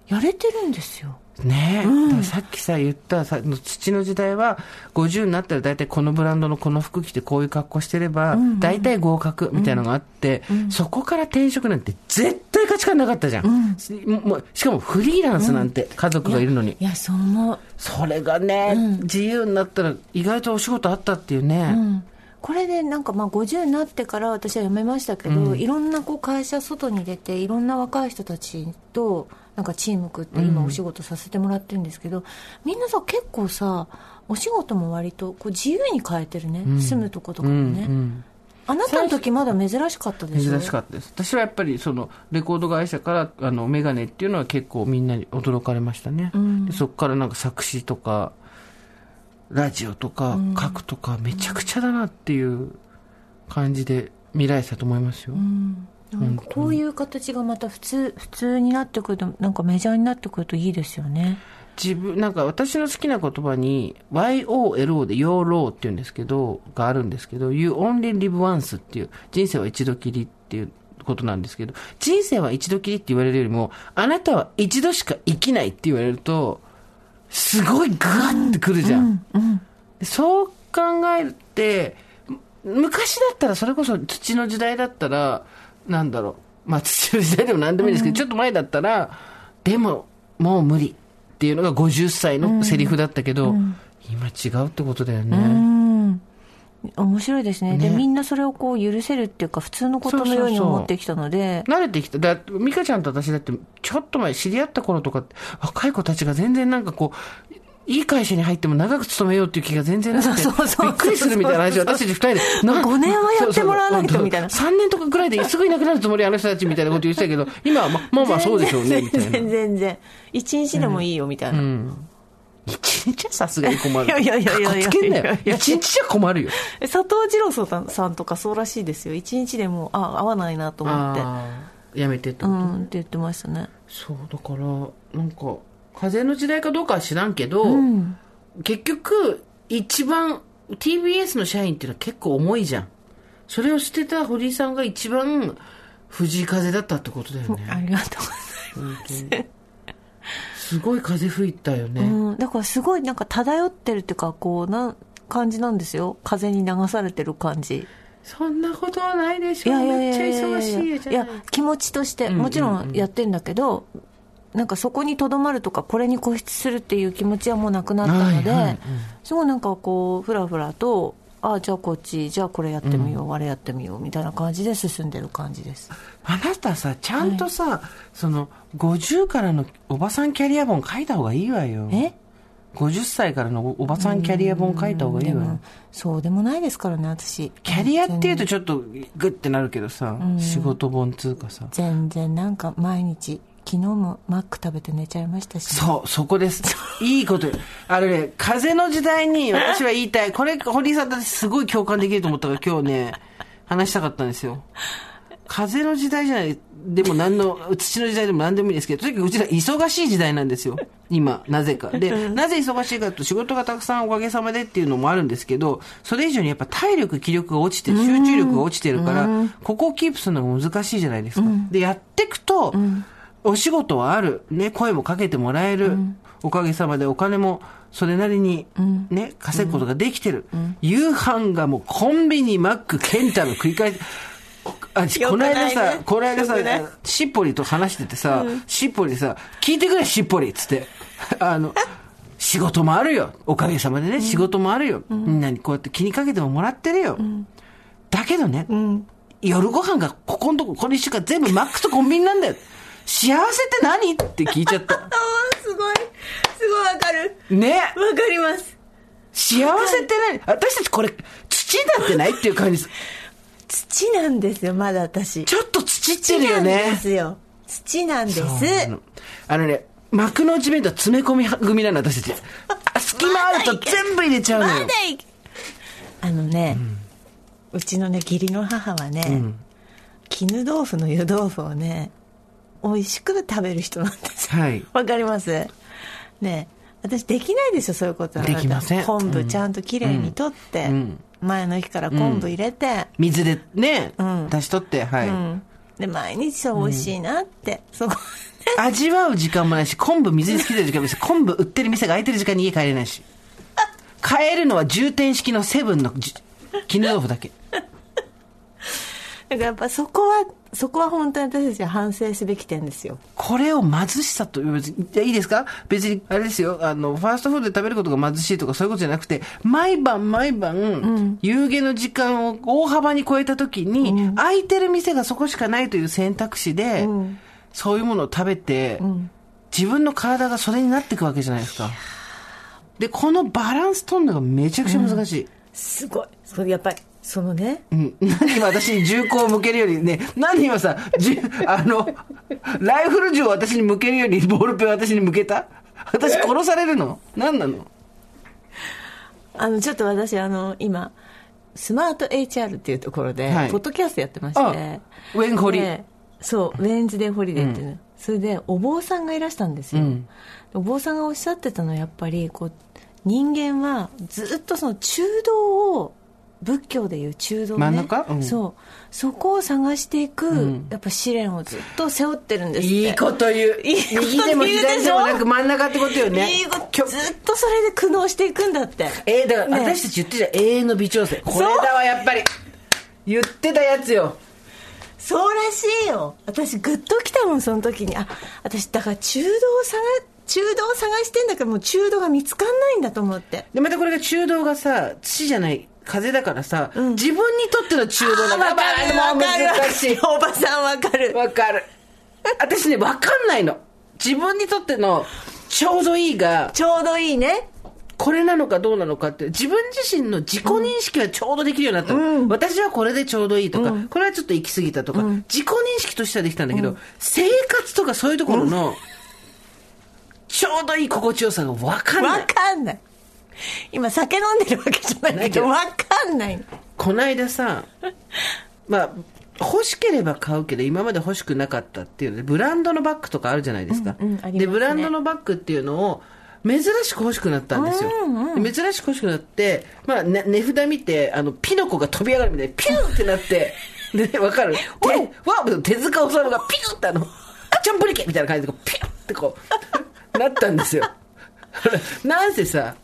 やれてるんですよねえ、だからさっきさ言ったさ土の時代は50になったら大体このブランドのこの服着てこういう格好してれば大体合格みたいなのがあって、そこから転職なんて絶対価値観なかったじゃん、もうしかもフリーランスなんて家族がいるのに、いやそう思う。それがね、自由になったら意外とお仕事あったっていうね、これでなんかまあ50になってから私は辞めましたけど、いろんなこう会社外に出ていろんな若い人たちとなんかチーム組って今お仕事させてもらってるんですけど、みんなさ結構さお仕事も割とこう自由に変えてるね、住むとことかもね、あなたの時まだ珍しかったでしょ珍しかったです。私はやっぱりそのレコード会社からあのメガネっていうのは結構みんなに驚かれましたね、でそこからなんか作詞とかラジオとか書くとかめちゃくちゃだなっていう感じで見られてたと思いますよ、なんかこういう形がまた普通普通になってくるとなんかメジャーになってくるといいですよね。自分なんか私の好きな言葉に YOLO で YOLO っていうんですけどがあるんですけど You only live once っていう人生は一度きりっていうことなんですけど人生は一度きりって言われるよりもあなたは一度しか生きないって言われるとすごいグワッてくるじゃん、でそう考えてむ昔だったらそれこそ土の時代だったらなんだろう。まあ土の 時代でも何でもいいですけど、ちょっと前だったらでももう無理っていうのが50歳のセリフだったけど、今違うってことだよね、うん。面白いですね。でねみんなそれをこう許せるっていうか普通のことのように思ってきたので。慣れてきた。だ美香ちゃんと私だって、ちょっと前知り合った頃とか若い子たちが全然なんかこう、いい会社に入っても長く勤めようっていう気が全然なくて、びっくりするみたいな話を私たち二人で、な5年はやってもらわないとみたいな。3年とかぐらいですぐいなくなるつもりあの人たちみたいなこと言ってたけど、今はままあまあそうでしょうね、みたいな。全然。全然一日でもいいよみたいな、一日はさすがに困る。いやいやいやいやつけんなよいや。い。や一日じゃ困るよ。え佐藤二郎さんさんとかそうらしいですよ。一日でもあ合わないなと思って。やめてってこと、うんって言ってましたね。そう、だから、なんか、風の時代かどうかは知らんけど、うん結局、一番、TBS の社員っていうのは結構重いじゃん。それを捨てた堀井さんが一番、藤井風だったってことだよあね。りがとうございますすごい風吹いたよね。うん、だからすごいなんか漂ってるっていうかこうな感じなんですよ風に流されてる感じそんなことはないでしょ。いやいやいめっちゃやいや忙しいや気持ちとしてもちろんやってんだけど、なんかそこにとどまるとかこれに固執するっていう気持ちはもうなくなったので、はいはいうんすごいなんかこうふらふらとああじゃあこっちじゃあこれやってみよう、あれやってみようみたいな感じで進んでる感じですあなたさ、ちゃんとさ、その、50からのおばさんキャリア本書いた方がいいわよ。え？50歳からのおばさんキャリア本書いた方がいいわ。そうでもないですからね私キャリアっていうとちょっとグッてなるけどさ、仕事本つうかさ。全然なんか毎日昨日もマック食べて寝ちゃいましたし、そう、そこです。いいことよあのね、風の時代に私は言いたい。これ、堀井さんたちすごい共感できると思ったから今日ね、話したかったんですよ。風の時代じゃない、でも何の、土の時代でも何でもいいですけど、とにかくうちら忙しい時代なんですよ。今、なぜか。で、なぜ忙しいかと仕事がたくさんおかげさまでっていうのもあるんですけど、それ以上にやっぱ体力、気力が落ちて、集中力が落ちてるから、ここをキープするのが難しいじゃないですか。で、やっていくと、お仕事はある。ね、声もかけてもらえる。おかげさまでお金もそれなりにね、稼ぐことができてる。夕飯がもうコンビニ、マック、ケンタの繰り返し。あ この間さ、この間さよくない、しっぽりと話しててさ、しっぽりさ、聞いてくれ、しっぽりっつって。あの、仕事もあるよ。おかげさまでね、仕事もあるよ。みんなにこうやって気にかけてももらってるよ。だけどね、夜ご飯がここのとこ、この一週間全部マックとコンビニなんだよ。幸せって何？って聞いちゃった。ああすごい。すごいわかる。ね。わかります。幸せって何？私たちこれ、土になってないっていう感じです。土なんですよまだ私。ちょっと土ってるよ土なんでね。すよ。土なんです。あのね、幕の内弁当詰め込み組なの、私たち。あ 隙間あると全部入れちゃうのよ。まだいあのね、うちのね義理の母はね、絹豆腐の湯豆腐をね美味しく食べる人なんですよはい。わかります？ね私できないですよそういうことは。できません。昆布ちゃんときれいに取って、ん。前の日から昆布入れて、水でね、ん。出しとって、はい。うん。で毎日そう美味しいなって、そこ。味わう時間もないし、昆布水につけてる時間もないし、昆布売ってる店が空いてる時間に家帰れないし。買えるのは充填式のセブンのじ絹豆腐だけ。だからやっぱそこはそこは本当に私たちは反省すべき点ですよ。これを貧しさと別に、いやいいですか？別に、あれですよ、あの、ファーストフードで食べることが貧しいとかそういうことじゃなくて、毎晩毎晩、夕げの時間を大幅に超えた時に、空いてる店がそこしかないという選択肢で、そういうものを食べて、自分の体がそれになっていくわけじゃないですか。で、このバランス取るのがめちゃくちゃ難しい。すごい。それやっぱりそのね。うん。何今私に銃口を向けるよりね、何今さ、じゅあの、ライフル銃を私に向けるよりボールペンを私に向けた？私殺されるの？何なの？あのちょっと私あの今スマート HR っていうところで、はい。ポッドキャストやってまして。あウェンホリ。でそうウェンズデーホリデーっていうの、それでお坊さんがいらしたんですよ、うん。お坊さんがおっしゃってたのはやっぱりこう人間はずっとその中道を仏教でいう中道ね。真ん中？うん。そう。そこを探していく、ん。やっぱ試練をずっと背負ってるんですいいこと言う。いいこと言うでも左でもなく真ん中ってことよね。いいことずっとそれで苦悩していくんだって。えー、だからね。私たち言ってた永遠の微調整。これだわ、やっぱり。言ってたやつよ。そうらしいよ。私グッときたもんその時に。あ私だから中道を探中道を探してんだけどもう中道が見つかんないんだと思って。で、またこれが中道がさ、土じゃない、風だからさ、自分にとってのわかる。まあわかる。おばさんわかる。わかる。私ね、わかんないの。自分にとってのちょうどいいが、ちょうどいいね。これなのかどうなのかって、自分自身の自己認識はちょうどできるようになったの。私はこれでちょうどいいとか、これはちょっと行き過ぎたとか、自己認識としてはできたんだけど、生活とかそういうところの、ちょうどいい心地よさがわかんなわい。かんない今酒飲んでるわけじゃないけどわかんないこないださ、まあ、欲しければ買うけど、今まで欲しくなかったっていうので、ブランドのバッグとかあるじゃないですか。うんうんありますねで、ブランドのバッグっていうのを、珍しく欲しくなったんですよ。で珍しく欲しくなって、まあ、ね、値札見て、あの、ピノコが飛び上がるみたいに、ピューってなって、で、わかる？手、わ手塚治虫がピューってあの、あちゃんプリケみたいな感じでピューってこう、なったんですよ。なんせさ、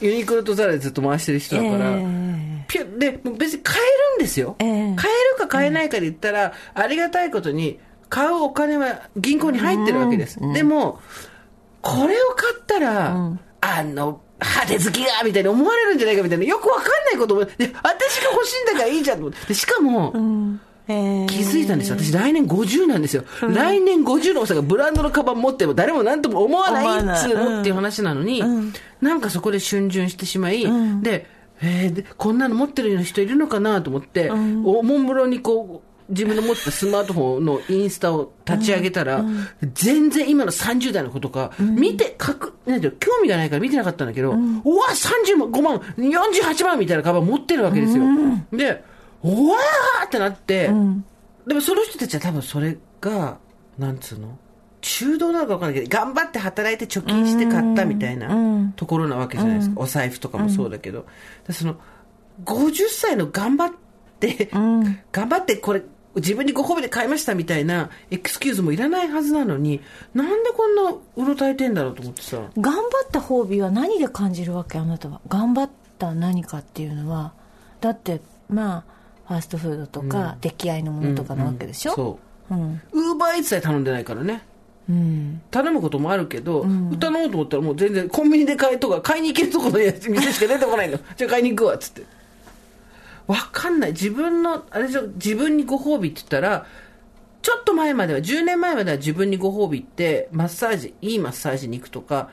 ユニクロとザラでずっと回してる人だから、えピュで、別に買えるんですよ。ええ買えるか買えないかで言ったら、ありがたいことに、買うお金は銀行に入ってるわけです。でも、これを買ったら、あの、派手好きがみたいに思われるんじゃないかみたいな、よくわかんないことも、で私が欲しいんだからいいじゃんと思って。でしかも、えー気づいたんですよ。私来年50なんですよ。来年50のおさがブランドのカバン持っても誰も何とも思わないっつうのっていう話なのに、なんかそこで逡巡してしまい、で、えーでこんなの持ってるような人いるのかなと思って、おもむろにこう、自分の持ってたスマートフォンのインスタを立ち上げたら、全然今の30代の子とか、見て、かく、なんていうの興味がないから見てなかったんだけど、うわ、35万、48万みたいなカバン持ってるわけですよ。で、うわーってなって、でもその人たちは多分それが、なんつうの？中道なのか分かんないけど、頑張って働いて貯金して買ったみたいなところなわけじゃないですか。お財布とかもそうだけど。でその、50歳の頑張って、頑張ってこれ、自分にご褒美で買いましたみたいなエクスキューズもいらないはずなのに、なんでこんなうろたえてんだろうと思ってさ。頑張った褒美は何で感じるわけ？あなたは。頑張った何かっていうのは。だってまあファーストフードとか、出来合いのものとかなわけでしょ、そう。うん。ウーバーイーツさえ頼んでないからね。うん。頼むこともあるけど、頼もうと思ったらもう全然コンビニで買いとか買いに行けるところのやつ店しか出てこないの。じゃあ買いに行くわっつって。わかんない。自分のあれじゃ自分にご褒美って言ったらちょっと前までは10年前までは自分にご褒美ってマッサージいいマッサージに行くとか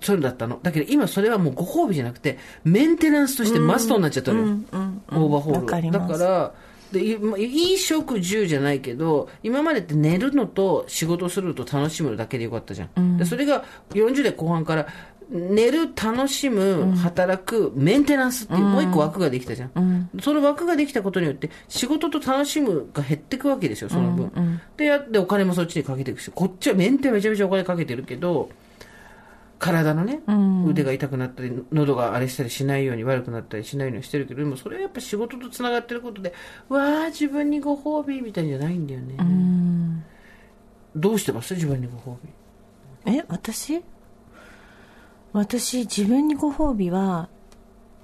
そういうのだったの。だけど今それはもうご褒美じゃなくてメンテナンスとしてマストになっちゃったのよ、オーバーホールだからでいまあいい食住じゃないけど今までって寝るのと仕事するのと楽しむのだけでよかったじゃん、でそれが40代後半から寝る楽しむ、働くメンテナンスっていうもう一個枠ができたじゃん、その枠ができたことによって仕事と楽しむが減っていくわけですよその分、でやってお金もそっちにかけていくしこっちはメンテめちゃめちゃお金かけてるけど体のね、腕が痛くなったり喉があれしたりしないように悪くなったりしないようにしてるけどでもそれはやっぱ仕事とつながってることでわあ自分にご褒美みたいんじゃないんだよね、どうしてます？自分にご褒美。え私？私自分にご褒美は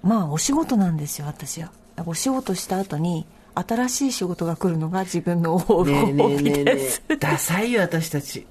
まあお仕事なんですよ私は。お仕事した後に新しい仕事が来るのが自分のごねえねえ褒美ねえ。ねです。え。ダサいよ、私たち。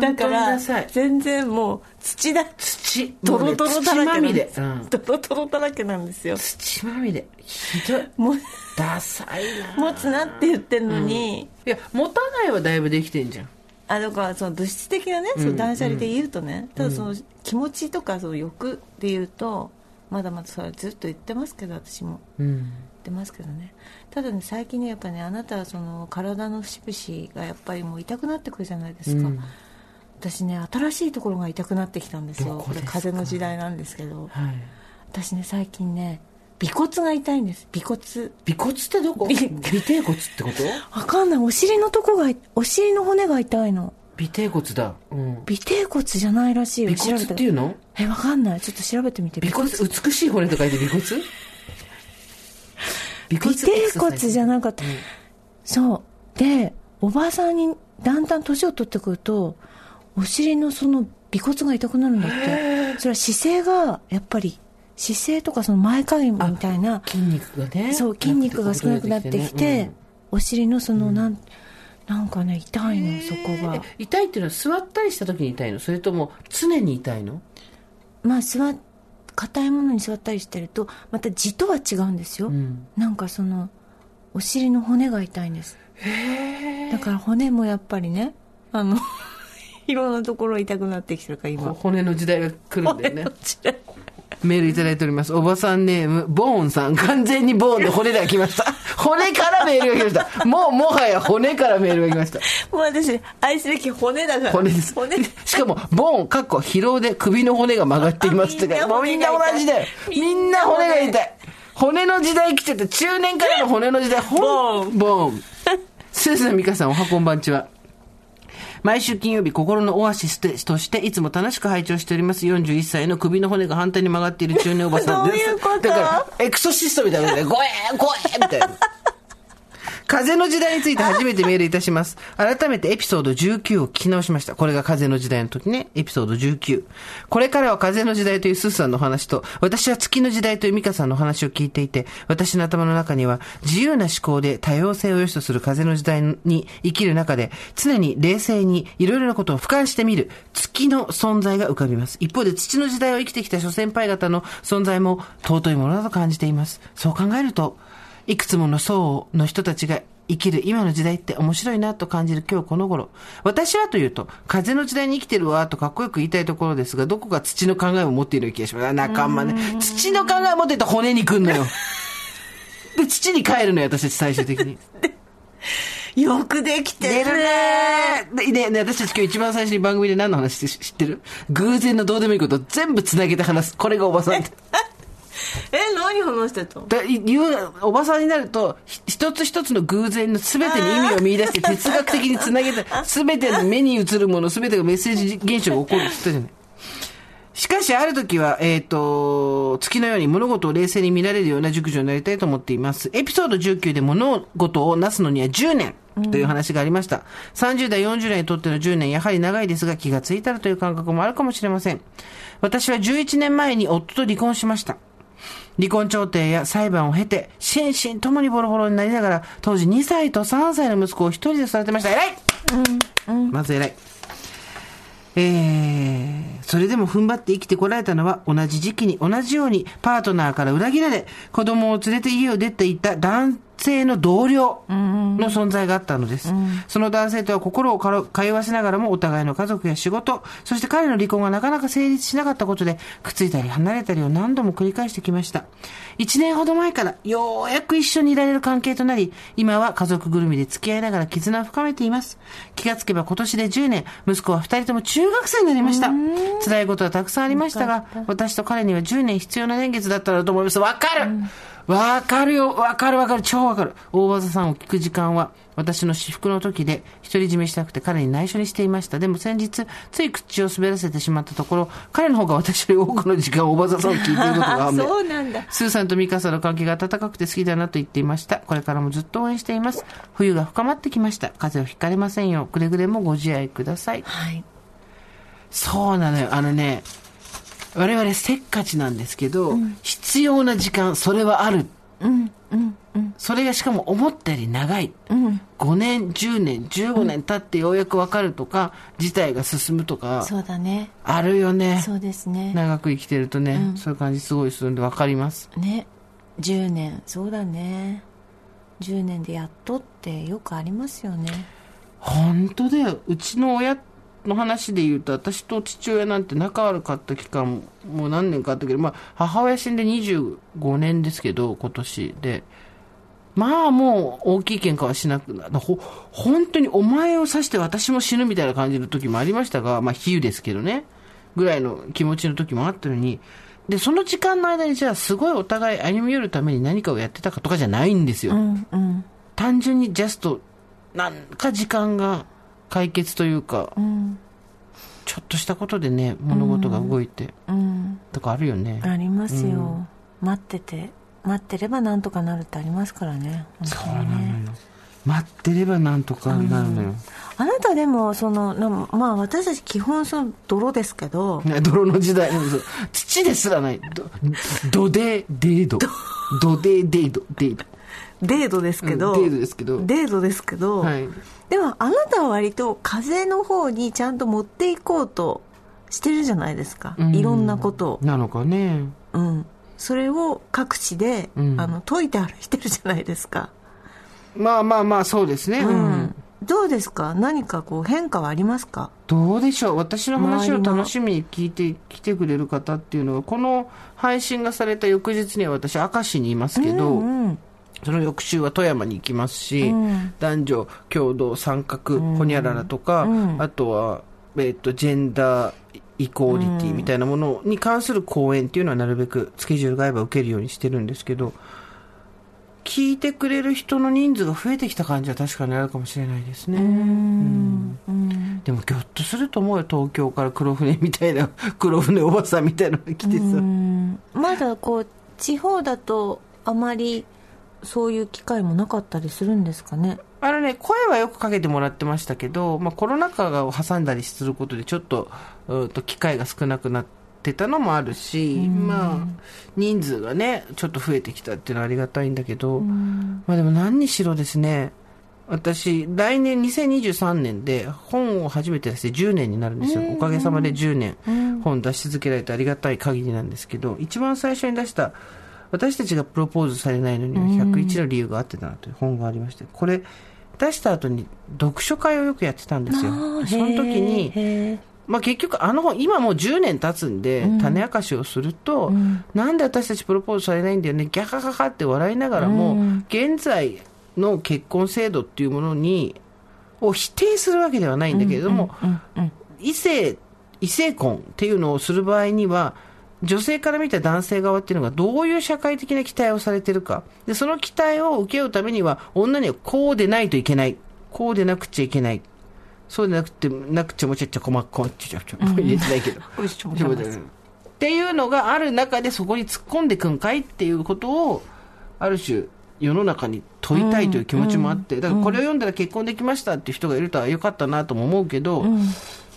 だから。全然もう土だ土。ドロドロだらけなんです、土まみれ。うん。ドロドロだらけなんですよ土まみれ。ひどい。もうダサいな。持つなって言ってんのに、いや、持たないはだいぶできてんじゃん。あだからその物質的なね、その断捨離で言うとね、ただその気持ちとかその欲で言うとまだまだそれはずっと言ってますけど私もうん。言ってますけどね。ただね最近ねやっぱねあなたはその体の節々がやっぱりもう痛くなってくるじゃないですか、うん。私ね新しいところが痛くなってきたんですよ。どこれ風の時代なんですけど。はい。私ね最近ね尾骨が痛いんです。尾骨。尾骨ってどこ？尾尾底骨ってこと？わかんない。お尻のとこがお尻の骨が痛いの。尾底骨だ。うん。尾底骨じゃないらしいよ。尾骨っていうの？えわかんない。ちょっと調べてみて。尾骨、美しい骨と書いて尾骨？尾底骨じゃなかった、そう。でおばあさんにだんだん年を取ってくるとお尻のその尾骨が痛くなるんだって。それは姿勢がやっぱり姿勢とかその前かがみみたいな筋肉がね。そう筋肉が少なくなってきて、うん。お尻のそのなん、なんかね痛いのそこが。え痛いっていうのは座ったりした時に痛いの？それとも常に痛いの？まあ座っ硬いものに座ったりしてるとまた字とは違うんですよ、ん。なんかそのお尻の骨が痛いんです。だから骨もやっぱりねあのいろんなところ痛くなってきてるから今。骨の時代が来るんだよね。骨の時代メールいただいております。おばさんネーム、ボーンさん。完全にボーンで骨が来ました。骨からメールが来ました。もう、もはや骨からメールが来ました。もう私愛すべき骨だから骨です。骨しかも、ボーン、かっこ疲労で首の骨が曲がっていますってもうみんな同じだよ。みんな骨が痛い。骨の時代来てて、中年からの骨の時代、ほん、ボーン。スーザン美香さん、おはこんばんちは。毎週金曜日、心のオアシスとして、いつも楽しく拝聴しております。41歳の首の骨が反対に曲がっている中年おばさんです。どういうこと？だから、エクソシストみたいなので、ごえー、ごえーみたいな。風の時代について初めてメールいたします。改めてエピソード19を聞き直しました。これが風の時代の時ね。エピソード19。これからは風の時代というスーさんの話と、私は月の時代というミカさんの話を聞いていて、私の頭の中には自由な思考で多様性を良しとする風の時代に生きる中で、常に冷静にいろいろなことを俯瞰してみる月の存在が浮かびます。一方で土の時代を生きてきた諸先輩方の存在も尊いものだと感じています。そう考えると、いくつもの層の人たちが生きる今の時代って面白いなと感じる今日この頃。私はというと、風の時代に生きてるわとかっこよく言いたいところですが、どこか土の考えを持っている気がします。あ仲間ね。土の考えを持ってると骨に来んのよ。で、土に帰るのよ、私たち最終的に。よくできて出るるねねでねね私たち今日一番最初に番組で何の話して知ってる？偶然のどうでもいいこと全部繋げて話す。これがおばさん。え何話してたの？だ言うおばさんになると、ひ一つ一つの偶然の全てに意味を見出して 哲学的につなげて、全ての目に映るもの、全てがメッセージ現象が起こるって言ったじゃない。しかし、ある時は、えっ、と、月のように物事を冷静に見られるような熟女になりたいと思っています。エピソード19で物事をなすのには10年という話がありました。30代、40代にとっての10年、やはり長いですが気がついたらという感覚もあるかもしれません。私は11年前に夫と離婚しました。離婚調停や裁判を経て、心身ともにボロボロになりながら、当時2歳と3歳の息子を一人で育てました。偉い、まず偉い。えー、それでも踏ん張って生きてこられたのは同じ時期に同じようにパートナーから裏切られ子供を連れて家を出ていった男性の同僚の存在があったのです。その男性とは心を通わせながらもお互いの家族や仕事、そして彼の離婚がなかなか成立しなかったことで、くっついたり離れたりを何度も繰り返してきました。一年ほど前からようやく一緒にいられる関係となり、今は家族ぐるみで付き合いながら絆を深めています。気がつけば今年で10年、息子は二人とも中学生になりました。辛いことはたくさんありましたが、私と彼には10年必要な年月だったのだと思います。わかるわかるよ、わかるわかる、超わかる。大技さんを聞く時間は、私の私服の時で、独り占めしたくて彼に内緒にしていました。でも先日、つい口を滑らせてしまったところ、彼の方が私より多くの時間、大技さんを聞いていることが判明。そうなんだスーさんとミカさんの関係が温かくて好きだなと言っていました。これからもずっと応援しています。冬が深まってきました。風邪をひかれませんよ。くれぐれもご自愛ください。はいそうなのよ。あのね、我々せっかちなんですけど、必要な時間、それはある。それがしかも思ったより長い。5年、10年、15年経ってようやくわかるとか、事態が進むとか、そうだね。あるよね。そうですね。長く生きてるとね、そういう感じすごいするんでわかります。ね。10年。そうだね。10年でやっとってよくありますよね。本当だよ。うちの親の話で言うと、私と父親なんて仲悪かった期間もう何年かあったけど、まあ、母親死んで25年ですけど、今年で。まあもう大きい喧嘩はしなくなほ、本当にお前を刺して私も死ぬみたいな感じの時もありましたが、まあ比喩ですけどね。ぐらいの気持ちの時もあったのに、で、その時間の間にじゃあすごいお互い歩み寄るために何かをやってたかとかじゃないんですよ。うんうん単純にジャスト、なんか時間が解決というか、うんちょっとしたことでね、物事が動いて、うんとかあるよね。ありますよ、待ってて待ってればなんとかなるってありますからねそうなのよ。待ってればなんとかなるのよ。あなたでもそのなまあ私たち基本その泥ですけどね泥の時代 土ですらない。ど、どで、デード。どで、デード、デード。デードですけど、うんデードですけど。デードですけど、はい。でもあなたは割と風の方にちゃんと持っていこうとしてるじゃないですか、うん。いろんなことを、なのかね。うん、それを各地で、うん。あの解いて歩いてるじゃないですか、まあまあまあ、そうですね。ううん。ん、どうですか？何かこう変化はありますか？どうでしょう？私の話を楽しみに聞いてきてくれる方っていうのは、この配信がされた翌日には私、明石にいますけど、うんうんその翌週は富山に行きますし、うん。男女共同参画、ほにゃららとか、うん。あとは、えっと、ジェンダーイコーリティみたいなものに関する講演っていうのはなるべくスケジュールが合えば受けるようにしてるんですけど、聞いてくれる人の人数が増えてきた感じは確かにあるかもしれないですね。うん。うん。でもぎょっとすると思うよ、東京から黒船みたいな、黒船おばさんみたいなのが来てさ。うん。まだこう地方だとあまりそういう機会もなかったりするんですかね？あのね、声はよくかけてもらってましたけど、まあ、コロナ禍を挟んだりすることで、ちょっと、うーんと、機会が少なくなってたのもあるし、まあ、人数がね、ちょっと増えてきたっていうのはありがたいんだけど、まあでも何にしろですね、私、来年2023年で本を初めて出して10年になるんですよ。おかげさまで10年本出し続けられてありがたい限りなんですけど、一番最初に出した、私たちがプロポーズされないのには101の理由があってたなという本がありまして、これ出した後に読書会をよくやってたんですよ。その時に、まあ、結局あの本今もう10年経つんで、種明かしをすると、なんで私たちプロポーズされないんだよねギャハハハって笑いながらも、現在の結婚制度っていうものにを否定するわけではないんだけれども、異性異性婚っていうのをする場合には女性から見た男性側っていうのがどういう社会的な期待をされてるか。でその期待を受けようためには女にはこうでないといけない。こうでなくちゃいけない。そうでなくてなくちゃもちゃっちゃこまっこっちゃちゃもう入れてないけど。っていうのがある中でそこに突っ込んでくんかいっていうことをある種世の中に問いたいという気持ちもあって、だからこれを読んだら結婚できましたっていう人がいるとはよかったなとも思うけど、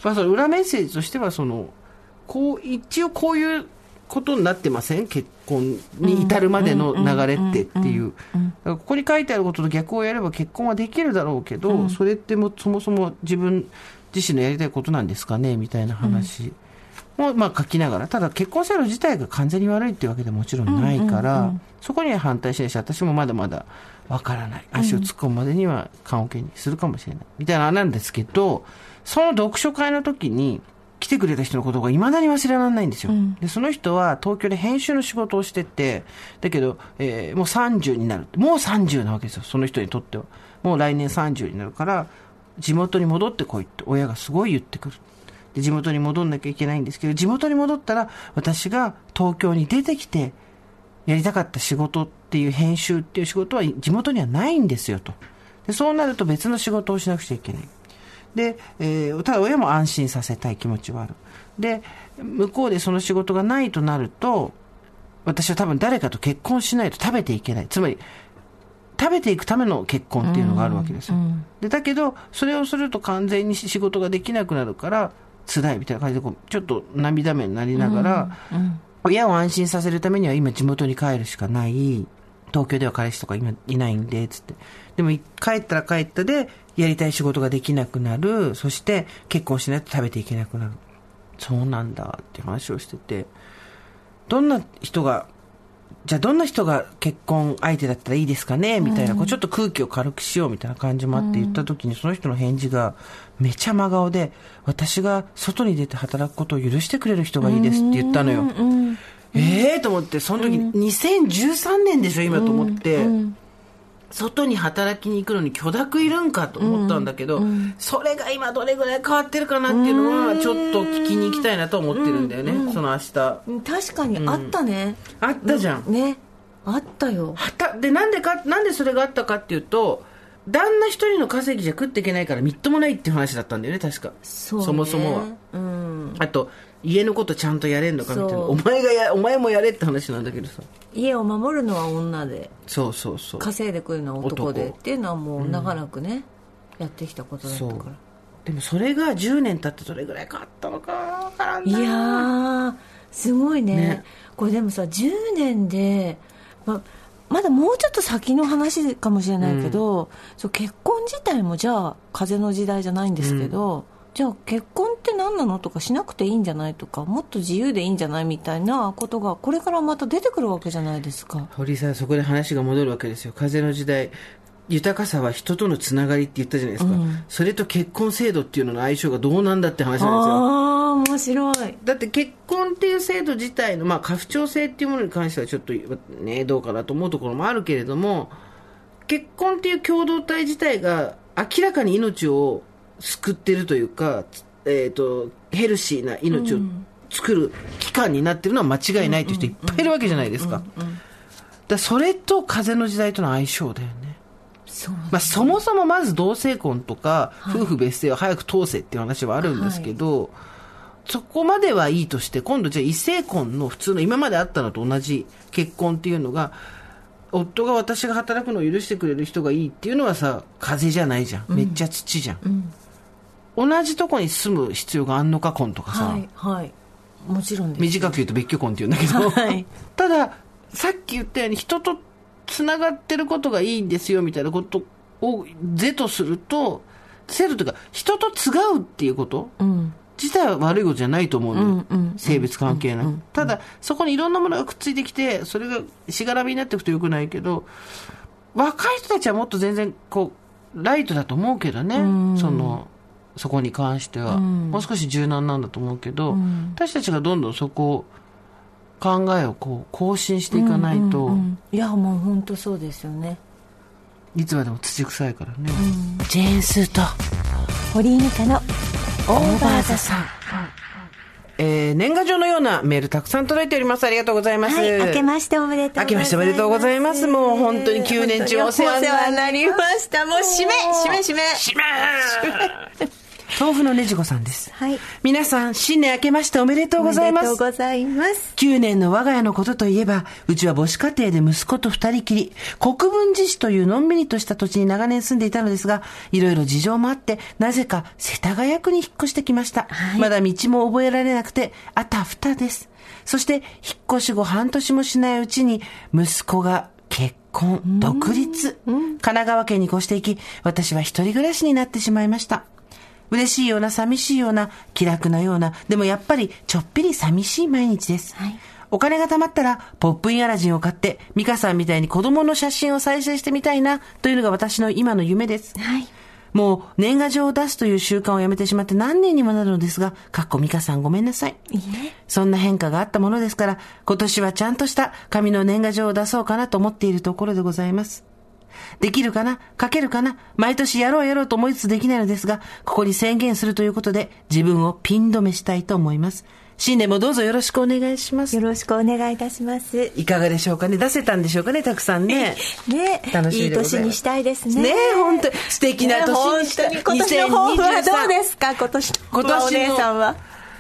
まあ、その裏メッセージとしてはそのこう一応こういうことになってません？結婚に至るまでの流れってっていう。ここに書いてあることと逆をやれば結婚はできるだろうけど、それってもうそもそも自分自身のやりたいことなんですかね？みたいな話。もまあ書きながらただ結婚制度自体が完全に悪いっていうわけではもちろんないから、そこには反対しないし私もまだまだわからない。足を突っ込むまでには棺桶にするかもしれない。みたいなのなんですけどその読書会の時に来てくれた人のことがいまだに忘れられないんですよ、でその人は東京で編集の仕事をしててだけど、えーもう30になる。もう30なわけですよその人にとっては。もう来年30になるから地元に戻ってこいって親がすごい言ってくる。で地元に戻んなきゃいけないんですけど地元に戻ったら私が東京に出てきてやりたかった仕事っていう編集っていう仕事は地元にはないんですよと。でそうなると別の仕事をしなくちゃいけない。で、えー、ただ親も安心させたい気持ちはある。で、向こうでその仕事がないとなると、私は多分誰かと結婚しないと食べていけない。つまり、食べていくための結婚っていうのがあるわけですよ。で、だけど、それをすると完全に仕事ができなくなるから、辛いみたいな感じでこう、ちょっと涙目になりながら、親を安心させるためには今地元に帰るしかない。東京では彼氏とか今いないんで、つって。でも帰ったら帰ったで、やりたい仕事ができなくなる。そして結婚しないと食べていけなくなる。そうなんだって話をしてて。どんな人が、じゃあどんな人が結婚相手だったらいいですかね？みたいな、こうちょっと空気を軽くしようみたいな感じもあって言った時に、その人の返事がめちゃ真顔で、私が外に出て働くことを許してくれる人がいいですって言ったのよ。ええー、と思って、その時、2013年でしょ、今と思って。外に働きに行くのに許諾いるんかと思ったんだけど、それが今どれぐらい変わってるかなっていうのはちょっと聞きに行きたいなと思ってるんだよね、その明日。確かにあったね、あったじゃん、ね。あったよ。はたでなんでかなんでそれがあったかっていうと旦那一人の稼ぎじゃ食っていけないからみっともないっていう話だったんだよね確か。そ,、ね、そもそもは、うん、あと家のことちゃんとやれんのかみたいな。お前がやお前もやれって話なんだけどさ。家を守るのは女で。そうそうそう。稼いでくるのは男で。っていうのはもう長らくね、うん、やってきたことだったから。でもそれが10年経ってどれぐらい変わったのか分からんな。いやすごいね、ね、これでもさ10年で、ままだもうちょっと先の話かもしれないけど、うん、そう結婚自体もじゃあ風の時代じゃないんですけど、うんじゃあ結婚って何なのとかしなくていいんじゃないとかもっと自由でいいんじゃないみたいなことがこれからまた出てくるわけじゃないですか。堀井さんそこで話が戻るわけですよ。風の時代豊かさは人とのつながりって言ったじゃないですか、うん、それと結婚制度っていうのの相性がどうなんだって話なんですよ。ああ面白い。だって結婚っていう制度自体の、まあ、家父長制っていうものに関してはちょっとねどうかなと思うところもあるけれども結婚っていう共同体自体が明らかに命を救ってるというか、えっ、ー、と、ヘルシーな命を作る期間になってるのは間違いないという人いっぱいいるわけじゃないですか。だそれと風の時代との相性だよね。そまあ、そもそもまず同性婚とか、夫婦別姓を早く通せっていう話はあるんですけど、はい、そこまではいいとして、今度じゃあ異性婚の普通の今まであったのと同じ結婚っていうのが、夫が私が働くのを許してくれる人がいいっていうのはさ、風じゃないじゃん。めっちゃ土じゃん。うん同じとこに住む必要があんのか婚とかさ、はいはい。もちろんです。短く言うと別居婚って言うんだけど、はい、たださっき言ったように人とつながってることがいいんですよみたいなことを是とすると制度というか人と違うっていうこと、うん、自体は悪いことじゃないと思うのよ、うんうん、性別関係なく、うんうん、ただそこにいろんなものがくっついてきてそれがしがらみになっていくとよくないけど若い人たちはもっと全然こうライトだと思うけどね、そのそこに関しては、うん、もう少し柔軟なんだと思うけど、うん、私たちがどんどんそこを考えをこう更新していかないと、うんうんうん、いやもう本当そうですよねいつまでも土臭いからね、ジェーンスーと堀井美香のオーバーザさんえー、年賀状のようなメールたくさん届いております。ありがとうございます。はい、明けましておめでとうございます。明けましておめでとうございます。もう本当に9年中お世話になりました。もう締め、締め、締め。締め豆腐のねじこさんです。はい。皆さん、新年明けましておめでとうございます。おめでとうございます。9年の我が家のことといえば、うちは母子家庭で息子と二人きり、国分寺市というのんびりとした土地に長年住んでいたのですが、いろいろ事情もあって、なぜか世田谷区に引っ越してきました。はい、まだ道も覚えられなくて、あたふたです。そして、引っ越し後半年もしないうちに、息子が結婚、独立、神奈川県に越していき、私は一人暮らしになってしまいました。嬉しいような、寂しいような、気楽なような、でもやっぱりちょっぴり寂しい毎日です。はい、お金が貯まったら、ポップインアラジンを買って、ミカさんみたいに子供の写真を再生してみたいな、というのが私の今の夢です。はい。もう、年賀状を出すという習慣をやめてしまって何年にもなるのですが、かっこミカさんごめんなさい。いいそんな変化があったものですから、今年はちゃんとした紙の年賀状を出そうかなと思っているところでございます。できるかな？書けるかな？毎年やろうやろうと思いつつできないのですが、ここに宣言するということで自分をピン止めしたいと思います。新年もどうぞよろしくお願いしますよ。ろしくお願いいたします。いかがでしょうかね？出せたんでしょうかね？たくさんね。ね楽しみいい年にしたいですね。ね本当に素敵な年にしたい今年の抱負はどうですか？今年今年のお姉さんは。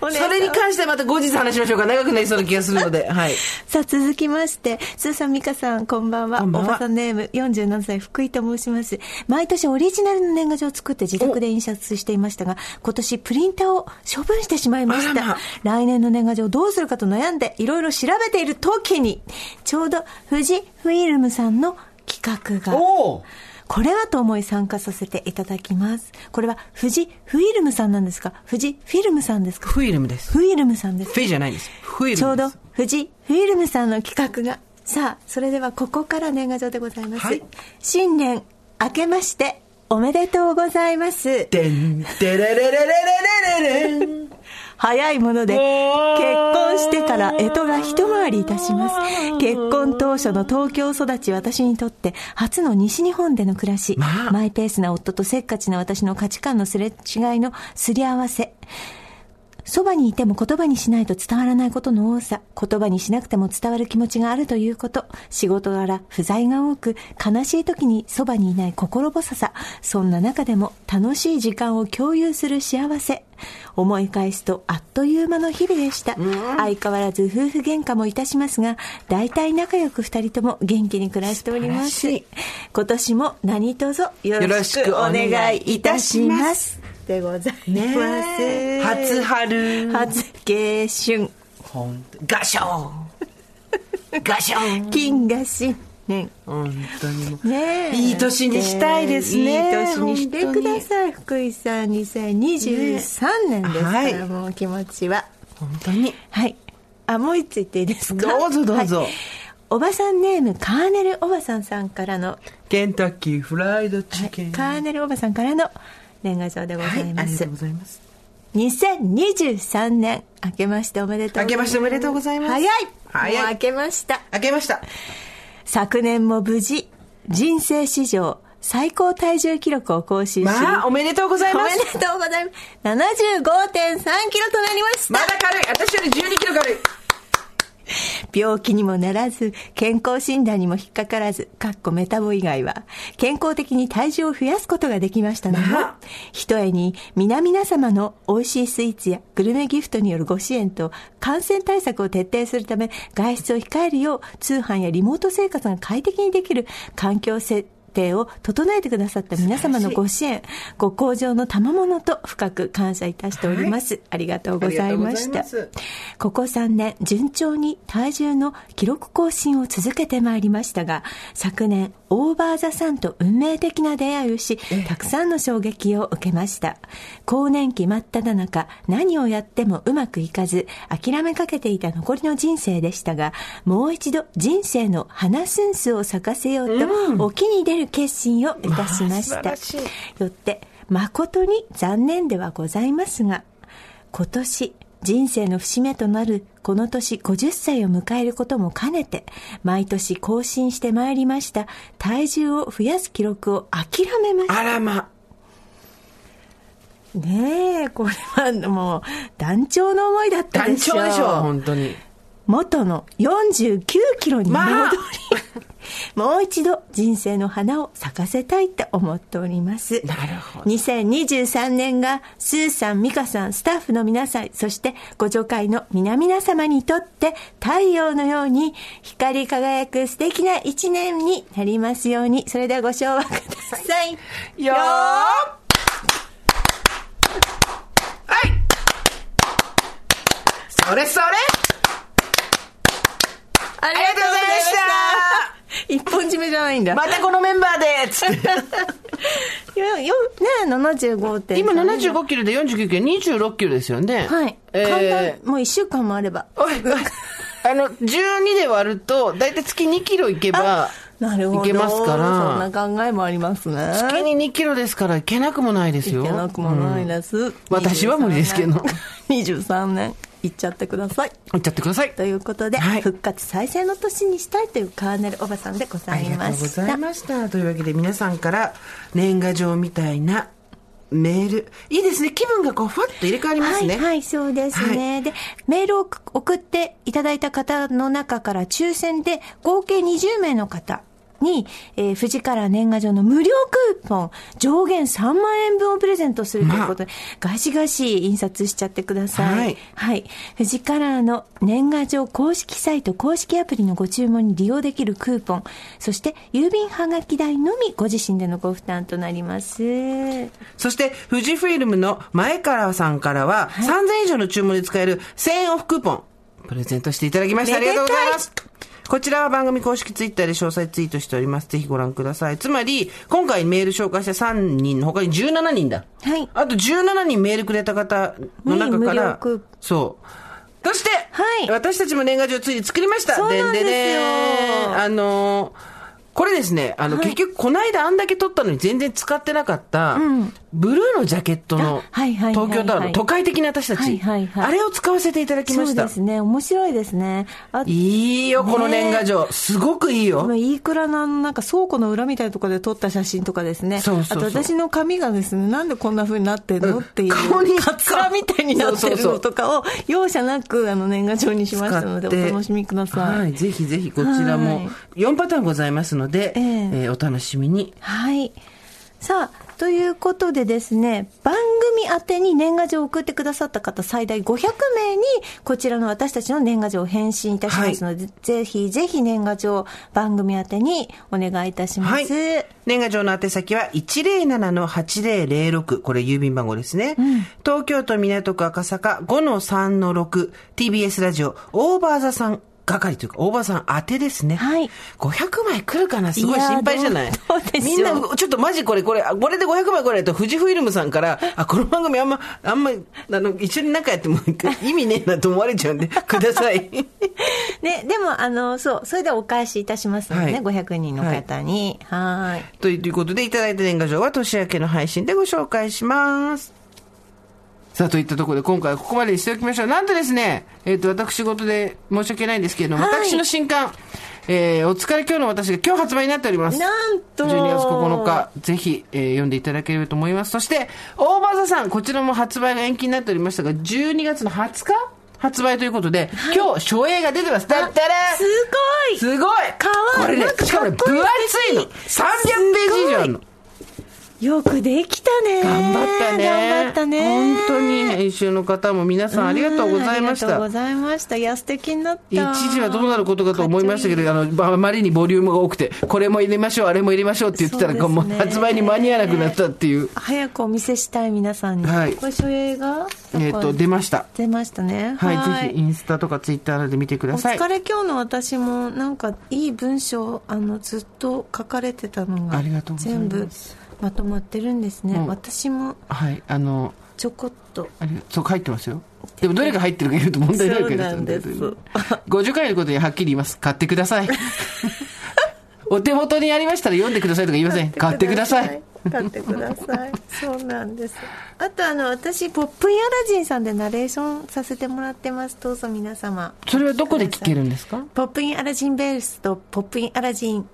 それに関してはまた後日話しましょうか。長くなりそうな気がするので。はい。さあ続きまして、スーさん、ミカさん、こんばんは。こんばんはおばさんネーム、47歳、福井と申します。毎年オリジナルの年賀状を作って自宅で印刷していましたが、今年プリンターを処分してしまいました。ま来年の年賀状をどうするかと悩んで、いろいろ調べている時に、ちょうど富士フィルムさんの企画が。おおこれはと思い参加させていただきます。これは富士フィルムさんなんですか？富士フィルムさんですか？フィルムです。フィルムさんです。フィじゃないんです。フィルムです。ちょうど富士フィルムさんの企画が。さあ、それではここから年賀状でございます。はい新年明けましておめでとうございます。てんてれれれれれれれれん。早いもので結婚してから干支が一回りいたします。結婚当初の東京育ち私にとって初の西日本での暮らし、まあ。マイペースな夫とせっかちな私の価値観のすれ違いのすり合わせそばにいても言葉にしないと伝わらないことの多さ、言葉にしなくても伝わる気持ちがあるということ、仕事柄不在が多く、悲しい時にそばにいない心細さ、そんな中でも楽しい時間を共有する幸せ、思い返すとあっという間の日々でした。相変わらず夫婦喧嘩もいたしますが、大体仲良く二人とも元気に暮らしております。今年も何卒よろしくお願いいたします。でございます。ね初春。初迎春ほんと。ガション。ガション。金が新年本当に。ねえいい年にしたいですねいい年にしてください福井さん2023年ですから、はいもう気持ちは本当に。はいあもう一つ言っていいですか？どうぞどうぞはいおばさんネームカーネルおばさんさんからの、ケンタッキーフライドチはいキン。カーネルおばさんからの年賀状でござはいます、りがとうございます。2023年明けましておめでとうございます明けましておめでとうございます早い早いもう明けました開けました。昨年も無事人生史上最高体重記録を更新し、まあ、おめでとうございおめます。でとうございます75.3キロとなりました、まだ軽い。私より12キロ軽い。病気にもならず健康診断にも引っかからずかっこメタボ以外は健康的に体重を増やすことができましたので、まあ。ひとえに皆々様の美味しいスイーツやグルメギフトによるご支援と感染対策を徹底するため外出を控えるよう通販やリモート生活が快適にできる環境設定を整えてくださった皆様のご支援ご向上の賜物と深く感謝いたしております、ありがとうございました。ありがとうございます。ここ3年順調に体重の記録更新を続けてまいりましたが昨年オーバーザさんと運命的な出会いをしたくさんの衝撃を受けました。更年期真っ只中何をやってもうまくいかず諦めかけていた残りの人生でしたがもう一度人生の花スンスを咲かせようと沖に出る決心をいたしました、よって誠に残念ではございますが今年人生の節目となるこの年50歳を迎えることも兼ねて毎年更新してまいりました体重を増やす記録を諦めましあらま。たねえこれはもう団長の思いだった団でしょう長でしょう、本当に。元の49キロに戻り、まあもう一度人生の花を咲かせたいと思っております。なるほど2023年がスーさん、ミカさん、スタッフの皆さん、そしてご助会の皆々様にとって太陽のように光り輝く素敵な一年になりますように。それではご唱和ください。よーはいそれそれありがとうございました。一本締めじゃないんだ。またこのメンバーでつって。よ、よ、ね75点。今75キロで49キロ、26キロですよね。はい。え簡ー単、もう一週間もあれば。あの、12で割ると、だいたい月2キロいけば、なるほど。いけますからそんな考えもありますね。月に2キロですから、いけなくもないですよ。いけなくもないです。私は無理ですけど23年、いっちゃってください。言っちゃってください。ということで、はい復活再生の年にしたいというカーネルおばさんでござありがいました。とうございました。というわけで皆さんから年賀状みたいなメール。いいですね。気分がこう、ふわっと入れ替わりますね。はい、はい、そうですね。で、メールを送っていただいた方の中から抽選で合計20名の方に、えー、富士カラー年賀状の無料クーポン、上限3万円分をプレゼントするということで、まあ、ガシガシ印刷しちゃってください。はい。はい。富士カラーの年賀状公式サイト、公式アプリのご注文に利用できるクーポン、そして郵便はがき代のみご自身でのご負担となります。そして、富士フィルムの前川さんからは、はい、3000以上の注文で使える1000円オフクーポン、プレゼントしていただきました。ありがとうございます。こちらは番組公式ツイッターで詳細ツイートしております。ぜひご覧ください。つまり、今回メール紹介した3人の他に17人だ。はい。あと17人メールくれた方の中から、そう。そして、はい、私たちも年賀状ついに作りました。そうなんですよ。でね、あのーこれですね、あの、はい、結局、この間あんだけ撮ったのに全然使ってなかった、うん、ブルーのジャケットの、東京タワーの都会的な私たち、はいはいはい、あれを使わせていただきました。そうですね、面白いですね。いいよ、この年賀状。すごくいいよ。いくらの、なんか倉庫の裏みたいなところで撮った写真とかですね。そうそうあと私の髪がですね、なんでこんな風になってるのっていう、顔にカツラみたいになってるのとかを、容赦なくあの年賀状にしましたので、お楽しみください。はい、ぜひぜひこちらも、4パターンございますので、えー、えー、お楽しみに。はい。さあ、ということでですね、番組宛てに年賀状を送ってくださった方最大500名に、こちらの私たちの年賀状を返信いたしますので、はい、ぜひぜひ年賀状番組宛てにお願いいたします。はい、年賀状の宛先は107-8006、これ郵便番号ですね。うん、東京都港区赤坂5-3-6、TBS ラジオ、オーバーザさん係というか、大場さん当てですね。はい。500枚来るかな？すごい心配じゃない？みんな、ちょっとマジこれ、これ、これで500枚来ないと、富士フイルムさんから、あ、この番組あんま、あんま、あの、一緒に仲やっても意味ねえなと思われちゃうんで、ください。ね、でも、あの、そう、それでお返しいたしますのでね、はい、500人の方に。はい。ということで、いただいた年賀状は年明けの配信でご紹介します。さあ、といったところで今回はここまでにしておきましょう。なんとですね、えっ、ー、と、私事で申し訳ないんですけれども、はい、私の新刊、えー、お疲れ今日の私が今日発売になっております。なんと !12 月9日、ぜひ、えー、読んでいただければと思います。そして、大場座さん、こちらも発売が延期になっておりましたが、12月の20日発売ということで、はい、今日、初映が出てます。だったらすごいすごいかわいいこれね、しかもね、分厚いの !300 ページ以上あるの。よくできたね。頑張ったね。頑張ったね。本当に編集の方も皆さんありがとうございました。ありがとうございました。いや、素敵になった。一時はどうなることかと思いましたけど、あの、あまりにボリュームが多くて、これも入れましょう、あれも入れましょうって言ってたら、ね、もう発売に間に合わなくなったっていう。早くお見せしたい皆さんに。はい。これ初映画？えっ、と、出ました。出ましたね。はい。はい、ぜひインスタとかツイッターで見てください。お疲れ今日の私も、なんかいい文章、あの、ずっと書かれてたのが、全部。まとまってるんですね、うん、私もはいあのちょこっと。あれそう入ってますよ。でもどれが入ってるか言うと問題ないからそうなんです。50回のことにはっきり言います。買ってください。お手元にありましたら読んでくださいとか言いません。買ってください。買ってください。そうなんです。あとあの私ポップインアラジンさんでナレーションさせてもらってます。どうぞ皆様。それはどこで聞けるんですか？ポップインアラジンベースとポップインアラジン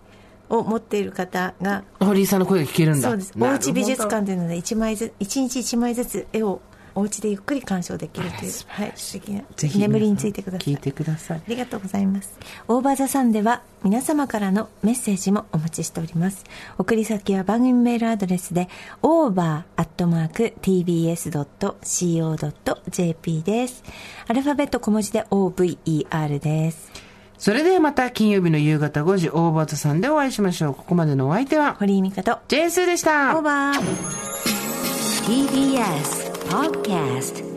を持っている方が堀井さんの声が聞けるんだ。そうです。おうち美術館というので1枚ず1日1枚ずつ絵をお家でゆっくり鑑賞できるという、はい、素敵な眠りについてください。聞いてください。ありがとうございます。オーバーザさんでは皆様からのメッセージもお待ちしております。送り先は番組メールアドレスで over.tbs.co.jp です。アルファベット小文字で OVER ですそれではまた金曜日の夕方5時、大場さんでお会いしましょう。ここまでのお相手は、堀井美香と、ジェンスーでした。オーバー。TBS Podcast